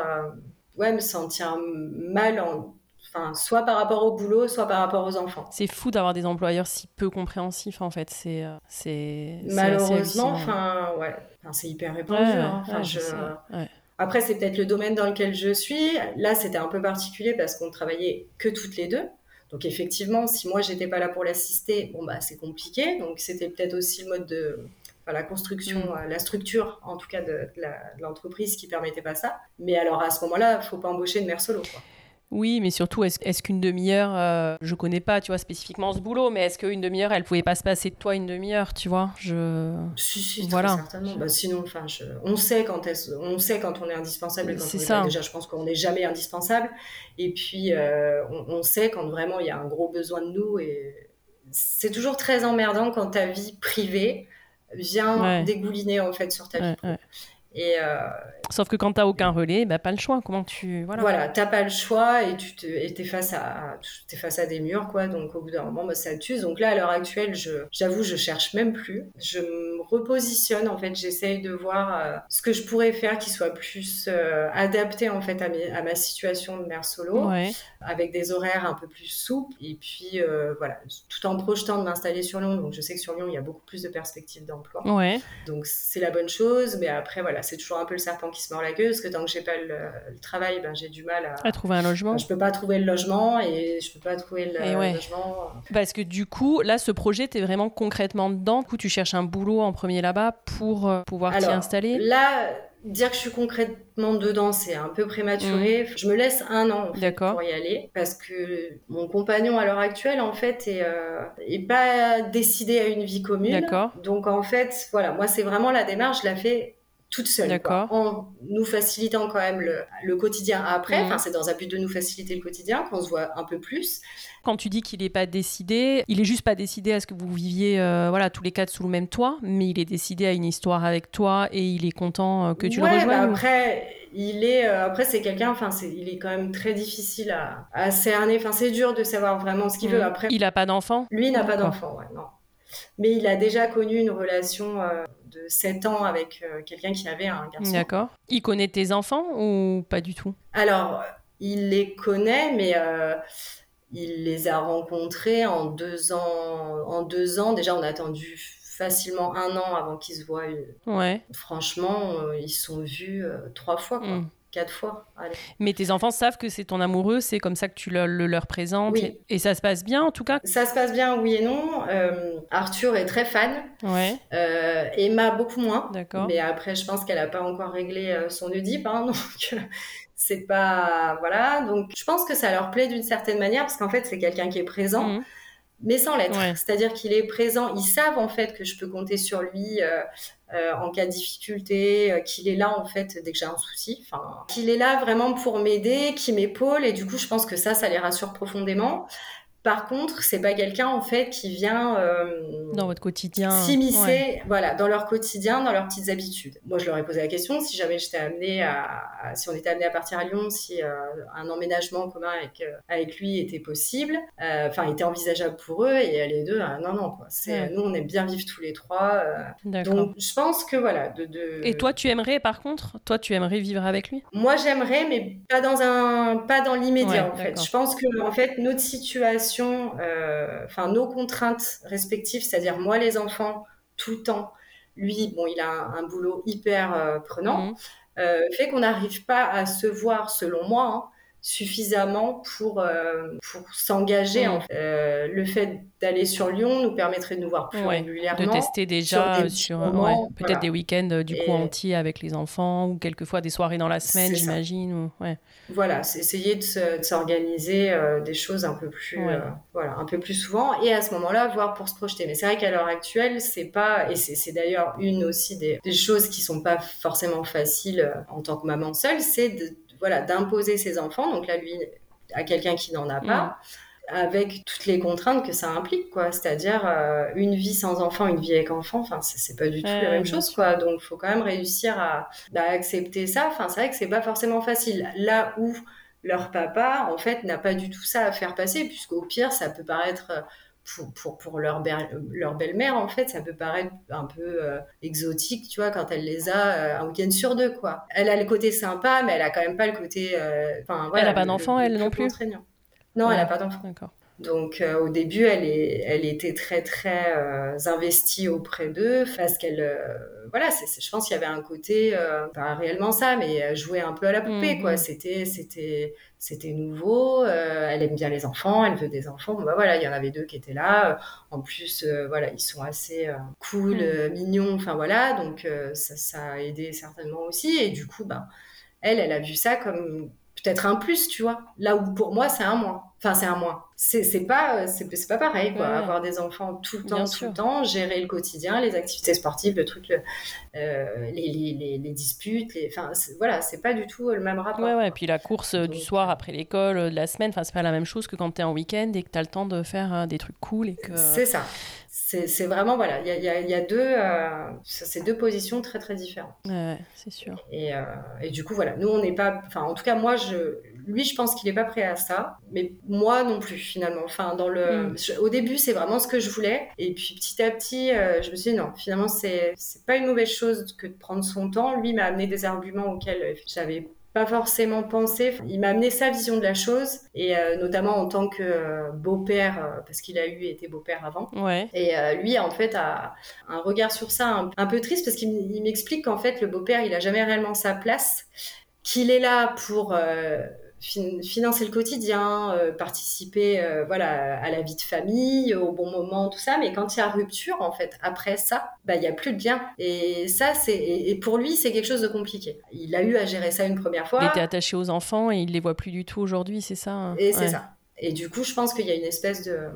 ouais, me sentir mal en, Enfin, soit par rapport au boulot, soit par rapport aux enfants. C'est fou d'avoir des employeurs si peu compréhensifs en fait. C'est, c'est malheureusement, enfin, ouais, c'est hyper répandu. Hein. Enfin, je... Après, c'est peut-être le domaine dans lequel je suis. Là, c'était un peu particulier parce qu'on travaillait que toutes les deux. Donc effectivement, si moi j'étais pas là pour l'assister, bon bah c'est compliqué. Donc c'était peut-être aussi le mode de la construction, mm. la structure en tout cas de, l'entreprise qui permettait pas ça. Mais alors à ce moment-là, il faut pas embaucher de mère solo. Quoi. Oui, mais surtout, est-ce qu'une demi-heure, euh, je connais pas, tu vois, spécifiquement ce boulot, mais est-ce qu'une demi-heure, elle pouvait pas se passer de toi une demi-heure, tu vois? Je... Si, si, voilà. certainement. Bah, sinon, enfin, on sait quand on sait quand on est indispensable et quand on est ça. déjà. Je pense qu'on n'est jamais indispensable. Et puis, euh, on, sait quand vraiment il y a un gros besoin de nous. Et c'est toujours très emmerdant quand ta vie privée vient dégouliner en fait sur ta vie. Et, euh, Sauf que quand tu n'as aucun relais, bah, pas le choix. Comment tu. Voilà, voilà tu n'as pas le choix et tu te, es, face à, es face à des murs, quoi. Donc au bout d'un moment, bah, ça tue. Donc là, à l'heure actuelle, j'avoue, je, je cherche même plus. Je me repositionne, en fait. J'essaye de voir euh, ce que je pourrais faire qui soit plus euh, adapté, en fait, à, à, ma situation de mère solo, avec des horaires un peu plus souples. Et puis, voilà, tout en projetant de m'installer sur Lyon. Donc je sais que sur Lyon, il y a beaucoup plus de perspectives d'emploi. Ouais. Donc c'est la bonne chose. Mais après, voilà c'est toujours un peu le serpent qui se mord la queue, parce que tant que j'ai pas le, travail, ben, j'ai du mal à, trouver un logement. Je peux pas trouver le logement et je peux pas trouver le, logement. Parce que du coup, là, ce projet, tu es vraiment concrètement dedans. Du coup, tu cherches un boulot en premier là-bas pour euh, pouvoir t'y installer Là, dire que je suis concrètement dedans, c'est un peu prématuré. Mm. Je me laisse un an pour y aller parce que mon compagnon à l'heure actuelle, en fait, est, euh, est pas décidé à une vie commune. Donc, en fait, voilà, moi, c'est vraiment la démarche, je la fais toute seule, en nous facilitant quand même le, quotidien après. Enfin, c'est dans un but de nous faciliter le quotidien qu'on se voit un peu plus. Quand tu dis qu'il n'est pas décidé, il est juste pas décidé à ce que vous viviez, euh, voilà, tous les quatre sous le même toit, mais il est décidé à une histoire avec toi et il est content euh, que tu le rejoignes. Bah après, il est, euh, après c'est quelqu'un, enfin, il est quand même très difficile à, cerner. Enfin, c'est dur de savoir vraiment ce qu'il veut. Après, il a pas d'enfant? Lui n'a pas d'enfant, ouais, non. Mais il a déjà connu une relation de 7 ans avec quelqu'un qui avait un garçon. D'accord. Il connaît tes enfants ou pas du tout? Alors, il les connaît, mais il les a rencontrés en deux ans. En deux ans, déjà, on a attendu facilement un an avant qu'ils se voient. Ouais. Franchement, ils sont vus trois fois, quoi. Hmm quatre fois. Mais tes enfants savent que c'est ton amoureux, c'est comme ça que tu le, leur présentes. Et, ça se passe bien en tout cas? Ça se passe bien, oui et non. Euh, Arthur est très fan. Ouais. Euh, Emma beaucoup moins. D'accord. Mais après, je pense qu'elle n'a pas encore réglé euh, son Oedipe. Hein, donc c'est pas. Voilà. Donc je pense que ça leur plaît d'une certaine manière parce qu'en fait, c'est quelqu'un qui est présent. Mmh mais sans l'être. C'est-à-dire qu'il est présent. Ils savent en fait que je peux compter sur lui euh, euh, en cas de difficulté, euh, qu'il est là en fait dès que j'ai un souci. Qu'il est là vraiment pour m'aider, qui m'épaule. Et du coup, je pense que ça, ça les rassure profondément. Par contre, c'est pas quelqu'un en fait qui vient euh, dans votre quotidien s'immiscer, voilà, dans leur quotidien, dans leurs petites habitudes. Moi, je leur ai posé la question si jamais j'étais amenée à, si on était amené à partir à Lyon, si euh, un emménagement commun avec euh, avec lui était possible, enfin était envisageable pour eux. Et les deux, non, non, quoi. C'est nous, on aime bien vivre tous les trois. donc, je pense que voilà. De, de, Et toi, tu aimerais, par contre, toi, tu aimerais vivre avec lui? Moi, j'aimerais, mais pas dans un, pas dans l'immédiat en fait. Je pense que en fait notre situation euh, enfin nos contraintes respectives, c'est-à-dire moi les enfants tout le temps, lui bon il a un, boulot hyper euh, prenant, mhm. euh, fait qu'on n'arrive pas à se voir selon moi. Hein, suffisamment pour, pour s'engager. Mm. le fait d'aller sur Lyon nous permettrait de nous voir plus régulièrement. De tester déjà sur, peut-être des week-ends du coup entiers avec les enfants ou quelquefois des soirées dans la semaine, j'imagine. Ou... Ouais voilà, c'est essayer de s'organiser euh, des choses un peu plus, euh, voilà, un peu plus souvent et à ce moment-là voir pour se projeter. Mais c'est vrai qu'à l'heure actuelle, c'est pas et c'est d'ailleurs une aussi des, choses qui sont pas forcément faciles euh, en tant que maman seule, c'est de, voilà d'imposer ses enfants. Donc là, lui, à quelqu'un qui n'en a pas. Mm avec toutes les contraintes que ça implique, quoi. C'est-à-dire euh, une vie sans enfant, une vie avec enfant, enfin, c'est pas du tout la même chose, quoi. Donc, il faut quand même réussir à, bah, accepter ça. Enfin, c'est vrai que c'est pas forcément facile. Là où leur papa, en fait, n'a pas du tout ça à faire passer, puisqu'au pire, ça peut paraître pour, pour, pour leur, leur belle-mère, en fait, ça peut paraître un peu euh, exotique, tu vois, quand elle les a euh, un week-end sur deux, quoi. Elle a le côté sympa, mais elle a quand même pas le côté. Enfin, voilà, elle a pas d'enfant, elle non plus. Non, elle n'a pas d'enfant. Donc euh, au début, elle, est, elle était très très euh, investie auprès d'eux parce qu'elle, euh, voilà, je pense qu'il y avait un côté, pas réellement ça, mais jouer un peu à la poupée quoi. Mhm. C'était c'était c'était nouveau. elle aime bien les enfants, elle veut des enfants. bah voilà, il y en avait deux qui étaient là. En plus, voilà, ils sont assez cool, mhm. mignons. Enfin voilà, donc ça, ça, a aidé certainement aussi. Et du coup, bah elle, elle a vu ça comme peut-être un plus, tu vois. Là où pour moi, c'est un moins. Enfin, c'est un moins. C'est pas, c'est pas pareil, quoi. Avoir des enfants tout le temps, tout le temps, gérer le quotidien, les activités sportives, le truc, euh, les, les, les, disputes, enfin, voilà, c'est pas du tout le même rapport. Ouais, ouais. Et puis la course euh, du soir après l'école, euh, de la semaine, enfin, c'est pas la même chose que quand tu es en week-end et que tu as le temps de faire des trucs cool et que. C'est ça c'est vraiment voilà, il y a, y a, deux, euh, c'est deux positions très très différentes. Ouais, c'est sûr. Et, euh, et, du coup voilà, nous on n'est pas, enfin en tout cas moi je, lui je pense qu'il n'est pas prêt à ça, mais moi non plus finalement. Enfin dans le, mm. au début c'est vraiment ce que je voulais, et puis petit à petit euh, je me suis dit non, finalement c'est c'est pas une mauvaise chose que de prendre son temps. Lui m'a amené des arguments auxquels j'avais pas forcément pensé. Il m'a amené sa vision de la chose, et euh, notamment en tant que euh, beau-père, euh, parce qu'il a eu été beau-père avant. Ouais. Et lui, en fait, a un regard sur ça un, peu triste, parce qu'il m'explique qu'en fait, le beau-père, il a jamais réellement sa place, qu'il est là pour financer le quotidien, euh, participer euh, voilà à la vie de famille au bon moment tout ça. Mais quand il y a rupture en fait après ça bah il y a plus de lien et ça c'est et, pour lui c'est quelque chose de compliqué. Il a eu à gérer ça une première fois. Il était attaché aux enfants et il les voit plus du tout aujourd'hui c'est ça hein. Et c'est ça. Et du coup je pense qu'il y a une espèce de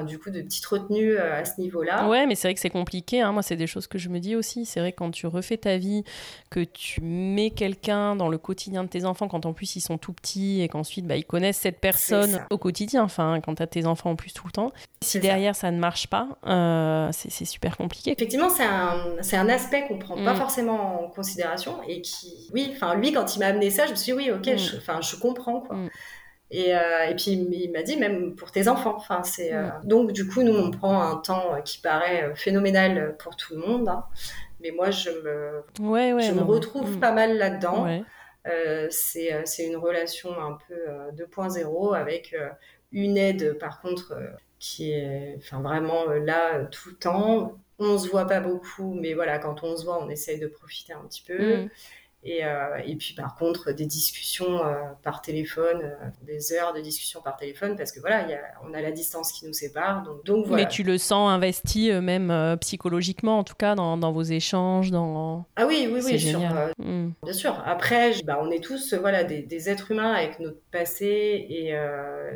du coup, de petites retenues euh, à ce niveau-là. Ouais, mais c'est vrai que c'est compliqué. Hein. Moi, c'est des choses que je me dis aussi. C'est vrai que quand tu refais ta vie, que tu mets quelqu'un dans le quotidien de tes enfants, quand en plus ils sont tout petits et qu'ensuite bah, ils connaissent cette personne au quotidien, enfin, quand tu as tes enfants en plus tout le temps, si derrière ça. ne marche pas, euh, c'est super compliqué. Effectivement, c'est un, un, aspect qu'on prend pas mm. forcément en considération et qui, oui, enfin, lui, quand il m'a amené ça, je me suis dit, oui, ok, mm. je, je comprends, quoi. Mm. Et, et puis il m'a dit même pour tes enfants. Enfin, c'est donc du coup nous on prend un temps qui paraît phénoménal pour tout le monde. Hein. Mais moi je me, je me retrouve mm. pas mal là-dedans. c'est une relation un peu 2.0 avec une aide par contre qui est enfin, vraiment euh, là euh, tout le temps. On se voit pas beaucoup, mais voilà, quand on se voit, on essaye de profiter un petit peu. Mm. Et, euh, et, puis par contre, des discussions euh, par téléphone, euh, des heures de discussion par téléphone, parce que voilà, y a, on a la distance qui nous sépare. Donc, donc voilà. Mais tu le sens investi même psychologiquement, en tout cas, dans, dans, vos échanges dans... Ah oui, oui, oui, sur, mm. bien sûr. Après, bah, on est tous voilà, des, des, êtres humains avec notre passé et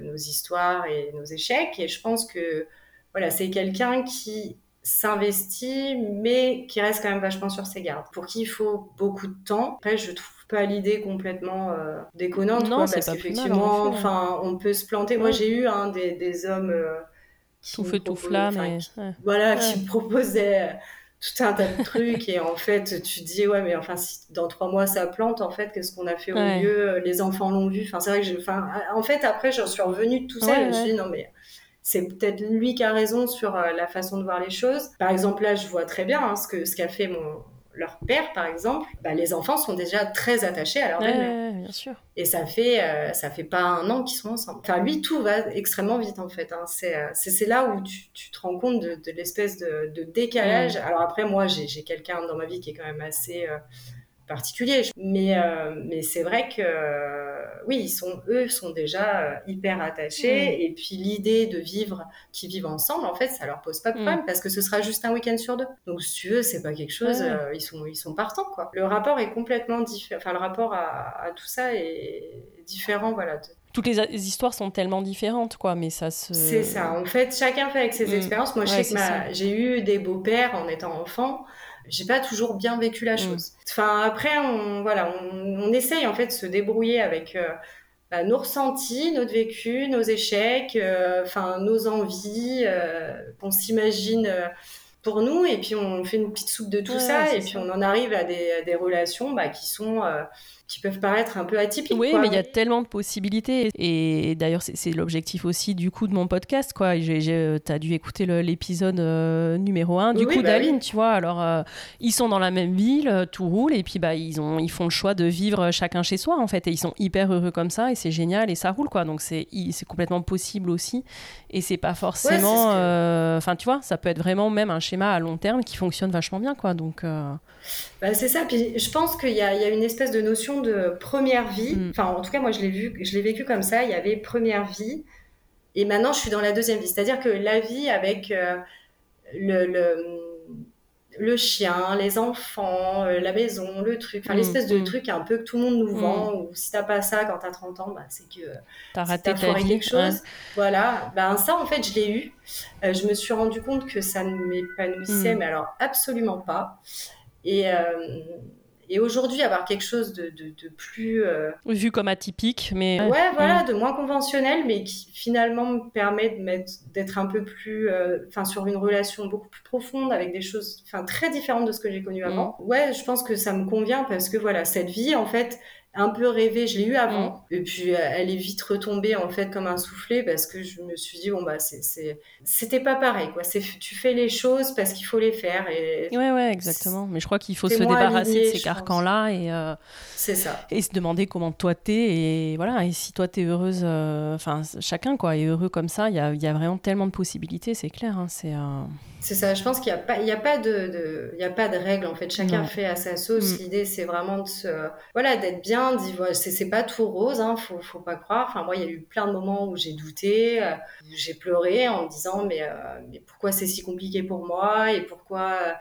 nos histoires et nos échecs. Et je pense que voilà, c'est quelqu'un qui s'investit, mais qui reste quand même vachement sur ses gardes. Pour qui il faut beaucoup de temps. Après, je trouve pas l'idée complètement euh, déconnante, non, quoi, parce qu'effectivement, enfin, on peut se planter. Moi, j'ai eu un des, des, hommes euh, qui tout feu tout flamme, voilà, qui me proposait tout un tas de trucs et en fait, tu te dis ouais, mais enfin, si dans trois mois ça plante, en fait, qu'est-ce qu'on a fait au mieux Les enfants l'ont vu. Enfin, c'est vrai que j'ai, enfin, en fait, après, j'en suis revenue de tout ça. Et je me suis dit non mais c'est peut-être lui qui a raison sur euh, la façon de voir les choses. Par exemple, là, je vois très bien hein, ce que ce qu'a fait mon leur père, par exemple. Bah, les enfants sont déjà très attachés à leur belle-mère. bien sûr. Et ça fait euh, ça fait pas un an qu'ils sont ensemble. Enfin, lui, tout va extrêmement vite en fait. Hein. Euh, c'est là où tu, tu, te rends compte de, de l'espèce de, de, décalage. Alors après, moi, j'ai quelqu'un dans ma vie qui est quand même assez particulier. Mais, euh, mais c'est vrai que oui, ils sont, eux sont déjà euh, hyper attachés. Et puis l'idée de vivre, qu'ils vivent ensemble, en fait, ça leur pose pas de problème mm. parce que ce sera juste un week-end sur deux. Donc si tu veux, c'est pas quelque chose, euh, ils, sont, ils sont partants. Quoi. Le rapport est complètement différent. Enfin, le rapport à, tout ça est différent. Voilà, toutes les histoires sont tellement différentes, quoi, mais ça se... C'est ça, en fait, chacun fait avec ses mm. expériences. Moi, je sais que j'ai eu des beaux-pères en étant enfant, j'ai pas toujours bien vécu la mm. chose. Enfin, après, on, voilà, on, essaye en fait de se débrouiller avec euh, bah, nos ressentis, notre vécu, nos échecs, euh, enfin, nos envies, euh, qu'on s'imagine pour nous, et puis on fait une petite soupe de tout ça, et puis on en arrive à des, des relations bah, qui sont qui peuvent paraître un peu atypiques. Oui, mais il y a tellement de possibilités. Et, d'ailleurs, c'est l'objectif aussi du coup de mon podcast. quoi. Euh, tu as dû écouter l'épisode euh, numéro 1 du coup bah d'Aline, tu vois. Alors, euh, ils sont dans la même ville, tout roule, et puis bah, ils, ont, ils font le choix de vivre chacun chez soi, en fait. Et ils sont hyper heureux comme ça, et c'est génial, et ça roule, quoi. Donc, c'est complètement possible aussi. Et c'est pas forcément. Enfin, tu vois, ça peut être vraiment même un schéma à long terme qui fonctionne vachement bien, quoi. Donc. Bah, c'est ça. Puis je pense qu'il y, y, a une espèce de notion de première vie. Mm. Enfin, en tout cas, moi, je l'ai vu, je l'ai vécu comme ça. Il y avait première vie, et maintenant, je suis dans la deuxième vie. C'est-à-dire que la vie avec euh, le, le, le, chien, les enfants, euh, la maison, le truc, enfin, mm, l'espèce de mm. truc un peu que tout le monde nous vend. Ou si t'as pas ça quand t'as 30 ans, bah, c'est que t'as raté ta vie. quelque chose. Voilà. Ben ça, en fait, je l'ai eu. Euh, je me suis rendu compte que ça ne m'épanouissait, mais alors absolument pas. Et, euh, et aujourd'hui, avoir quelque chose de, de, plus. Euh, Vu comme atypique, mais. Ouais, voilà, mm. de moins conventionnel, mais qui finalement me permet d'être un peu plus. Euh, enfin, sur une relation beaucoup plus profonde, avec des choses enfin, très différentes de ce que j'ai connu avant. Mm. Ouais, je pense que ça me convient parce que voilà, cette vie, en fait, un peu rêvé, je l'ai eu avant. Mm. Et puis euh, elle est vite retombée en fait comme un soufflet parce que je me suis dit bon bah c'est c'était pas pareil quoi. C'est tu fais les choses parce qu'il faut les faire et Ouais ouais exactement. Mais je crois qu'il faut se débarrasser de ces carcans là et euh, c'est ça. Et se demander comment toi t'es et voilà et si toi t'es heureuse euh, enfin chacun quoi est heureux comme ça il y a, y a, vraiment tellement de possibilités c'est clair hein, c'est c'est ça, je pense qu'il n'y a pas, il y a pas de, de il y a pas de règle en fait. Chacun fait à sa sauce. Mm. L'idée, c'est vraiment de se, voilà, d'être bien. C'est, c'est pas tout rose, hein, faut, faut pas croire. Enfin, moi, il y a eu plein de moments où j'ai douté, euh, j'ai pleuré en me disant, mais, euh, mais pourquoi c'est si compliqué pour moi et pourquoi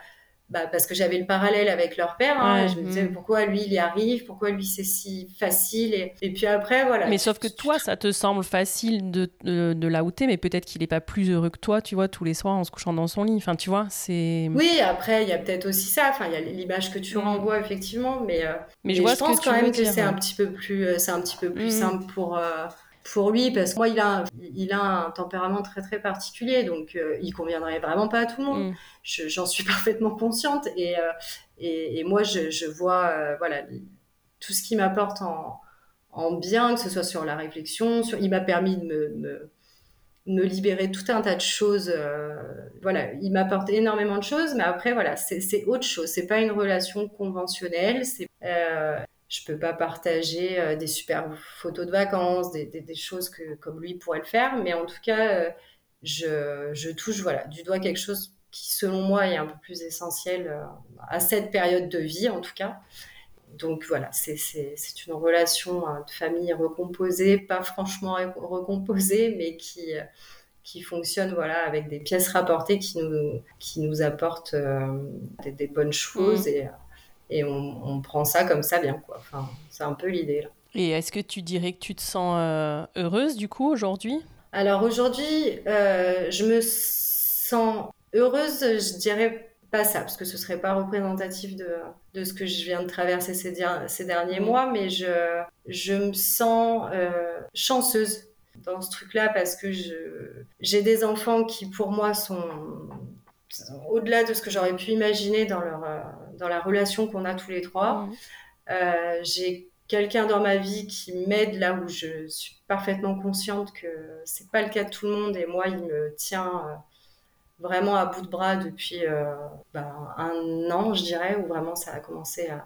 bah, parce que j'avais le parallèle avec leur père. Hein, je me disais mm. pourquoi lui il y arrive, pourquoi lui c'est si facile. Et, et, puis après, voilà. Mais sauf que toi, ça te semble facile de, de, de la mais peut-être qu'il n'est pas plus heureux que toi, tu vois, tous les soirs en se couchant dans son lit. Enfin, tu vois, c'est. Oui, après, il y a peut-être aussi ça. Enfin, il y a l'image que tu mm. renvoies, effectivement. Mais, euh, mais, je, vois pense quand même que c'est un petit peu plus, euh, c'est un petit peu plus mm. simple pour. Euh, pour lui parce que moi il a il a un tempérament très très particulier donc euh, il conviendrait vraiment pas à tout le monde mm. j'en suis parfaitement consciente et euh, et, et, moi je, je vois euh, voilà tout ce qui m'apporte en, en bien, que ce soit sur la réflexion. Sur... Il m'a permis de me, me, libérer de tout un tas de choses. Euh, voilà, il m'apporte énormément de choses, mais après, voilà, c'est autre chose. C'est pas une relation conventionnelle. C'est je peux pas partager euh, des super photos de vacances, des, des, choses que comme lui pourrait le faire, mais en tout cas, je, je, touche voilà du doigt quelque chose qui, selon moi, est un peu plus essentiel à cette période de vie, en tout cas donc voilà, c'est une relation hein, de famille recomposée, pas franchement recomposée, mais qui, qui fonctionne voilà, avec des pièces rapportées qui nous, qui nous apportent euh, des, bonnes choses mmh. et, et on, prend ça comme ça bien. Quoi. Enfin, c'est un peu l'idée. Et est-ce que tu dirais que tu te sens euh, heureuse du coup aujourd'hui? Alors aujourd'hui, euh, je me sens heureuse, je dirais ça, parce que ce serait pas représentatif de, de ce que je viens de traverser ces, ces derniers mm. mois, mais je, je me sens euh, chanceuse dans ce truc-là parce que j'ai des enfants qui, pour moi, sont au-delà de ce que j'aurais pu imaginer dans, leur, dans la relation qu'on a tous les trois. Mm. Euh, j'ai quelqu'un dans ma vie qui m'aide là où je suis parfaitement consciente que c'est pas le cas de tout le monde et moi il me tient vraiment à bout de bras depuis euh, ben, un an, je dirais, où vraiment ça a commencé à,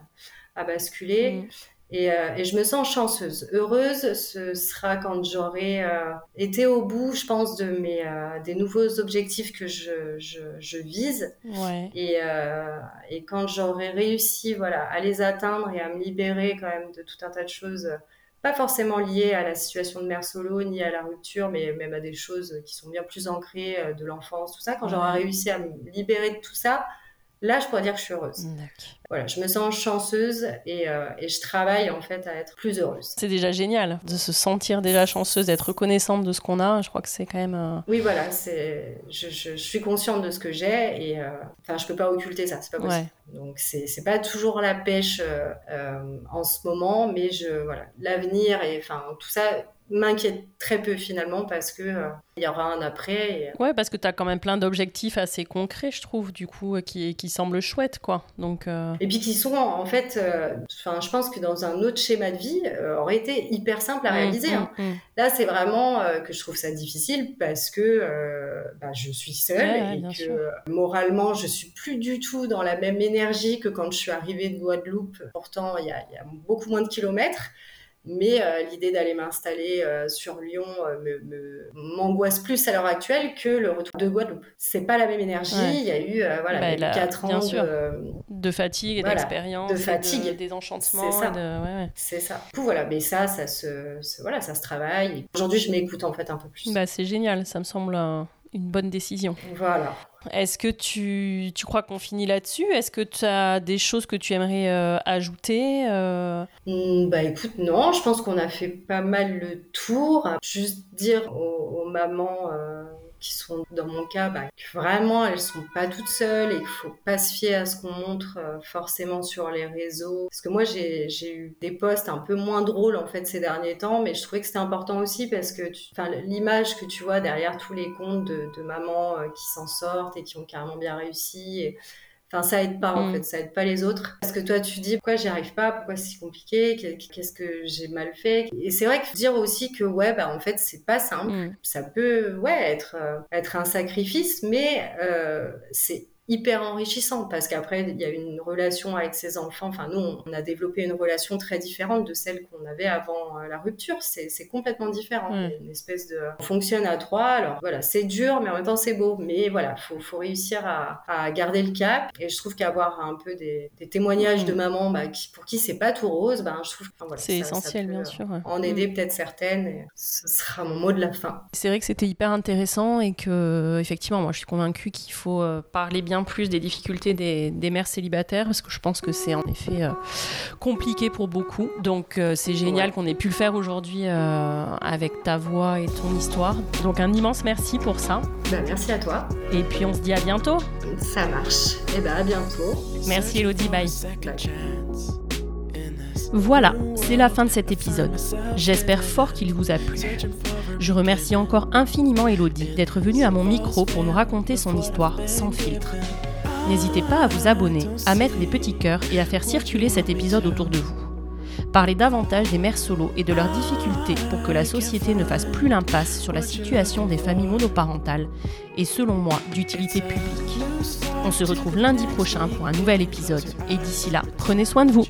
à basculer. Et, euh, et, je me sens chanceuse. Heureuse, ce sera quand j'aurai euh, été au bout, je pense, de mes, des nouveaux objectifs que je, je, je vise. Ouais. Et, et quand j'aurai réussi voilà, à les atteindre et à me libérer quand même de tout un tas de choses pas forcément lié à la situation de mère solo ni à la rupture, mais même à des choses qui sont bien plus ancrées euh, de l'enfance, tout ça. Quand j'aurai réussi à me libérer de tout ça, là, je pourrais dire que je suis heureuse. Voilà, je me sens chanceuse et, euh, et, je travaille en fait à être plus heureuse. C'est déjà génial de se sentir déjà chanceuse, d'être reconnaissante de ce qu'on a. Je crois que c'est quand même. Euh, oui, voilà, c'est. Je, je, suis consciente de ce que j'ai et enfin, je peux pas occulter ça, c'est pas possible. Donc c'est c'est pas toujours la pêche en ce moment, mais je voilà, l'avenir et enfin tout ça m'inquiète très peu finalement parce que euh, il y aura un après. Et... Euh, ouais, parce que tu as quand même plein d'objectifs assez concrets, je trouve, du coup, euh, qui, qui semblent chouettes, quoi. Donc, Et puis qui sont, en fait, enfin, je pense que dans un autre schéma de vie, aurait été hyper simple à mmh, réaliser. Hein. Mmh, mmh. Là, c'est vraiment que je trouve ça difficile parce que bah, je suis seule et que moralement, je suis plus du tout dans la même énergie que quand je suis arrivée de Guadeloupe. Pourtant, il y a beaucoup moins de kilomètres. Mais euh, l'idée d'aller m'installer euh, sur Lyon euh, m'angoisse plus à l'heure actuelle que le retour de Guadeloupe. C'est pas la même énergie. Il y a eu voilà bah, 4 ans de... de... fatigue et d'expérience, de fatigue, et de... désenchantement. C'est ça. Ouais, C'est ça. Du coup, voilà, mais ça, ça se, voilà, ça se travaille. Aujourd'hui, je m'écoute en fait un peu plus. Bah, c'est génial. Ça me semble une bonne décision. Voilà. Est-ce que tu, tu crois qu'on finit là-dessus? Est-ce que tu as des choses que tu aimerais euh, ajouter euh? mmh, Bah écoute, non, je pense qu'on a fait pas mal le tour. Juste dire aux, mamans euh, qui sont dans mon cas, bah, vraiment elles sont pas toutes seules et qu'il faut pas se fier à ce qu'on montre euh, forcément sur les réseaux. Parce que moi j'ai eu des posts un peu moins drôles en fait ces derniers temps, mais je trouvais que c'était important aussi parce que l'image que tu vois derrière tous les comptes de, mamans euh, qui s'en sortent et qui ont carrément bien réussi. Enfin, ça aide pas, en mm. fait, ça aide pas les autres. Parce que toi, tu dis, pourquoi j'y arrive pas, pourquoi c'est si compliqué, qu'est-ce que j'ai mal fait? Et c'est vrai que dire aussi que, ouais, bah, en fait, c'est pas simple. Mm. Ça peut, ouais, être, euh, être un sacrifice, mais euh, c'est hyper enrichissant parce qu'après il y a une relation avec ses enfants. Enfin, nous, on a développé une relation très différente de celle qu'on avait avant euh, la rupture. C'est complètement différent. Une espèce de. On fonctionne à trois. Alors voilà, c'est dur, mais en même temps c'est beau. Mais voilà, faut, faut réussir à, à, garder le cap. Et je trouve qu'avoir un peu des, des témoignages de maman bah, qui, pour qui c'est pas tout rose, ben je trouve que voilà, c'est essentiel, bien sûr. En aider mm. peut-être certaines. Et ce sera mon mot de la fin. C'est vrai que c'était hyper intéressant et que effectivement, moi, je suis convaincue qu'il faut euh, parler bien plus des difficultés des, mères célibataires, parce que je pense que c'est en effet euh, compliqué pour beaucoup. Donc euh, c'est génial qu'on ait pu le faire aujourd'hui euh, avec ta voix et ton histoire. Donc un immense merci pour ça. Ben, merci à toi. Et puis on se dit à bientôt. Ça marche. Et eh ben à bientôt. Merci Elodie, bye. Voilà, c'est la fin de cet épisode. J'espère fort qu'il vous a plu. Je remercie encore infiniment Elodie d'être venue à mon micro pour nous raconter son histoire sans filtre. N'hésitez pas à vous abonner, à mettre des petits cœurs et à faire circuler cet épisode autour de vous. parler davantage des mères solo et de leurs difficultés pour que la société ne fasse plus l'impasse sur la situation des familles monoparentales est selon moi d'utilité publique. On se retrouve lundi prochain pour un nouvel épisode et d'ici là, prenez soin de vous.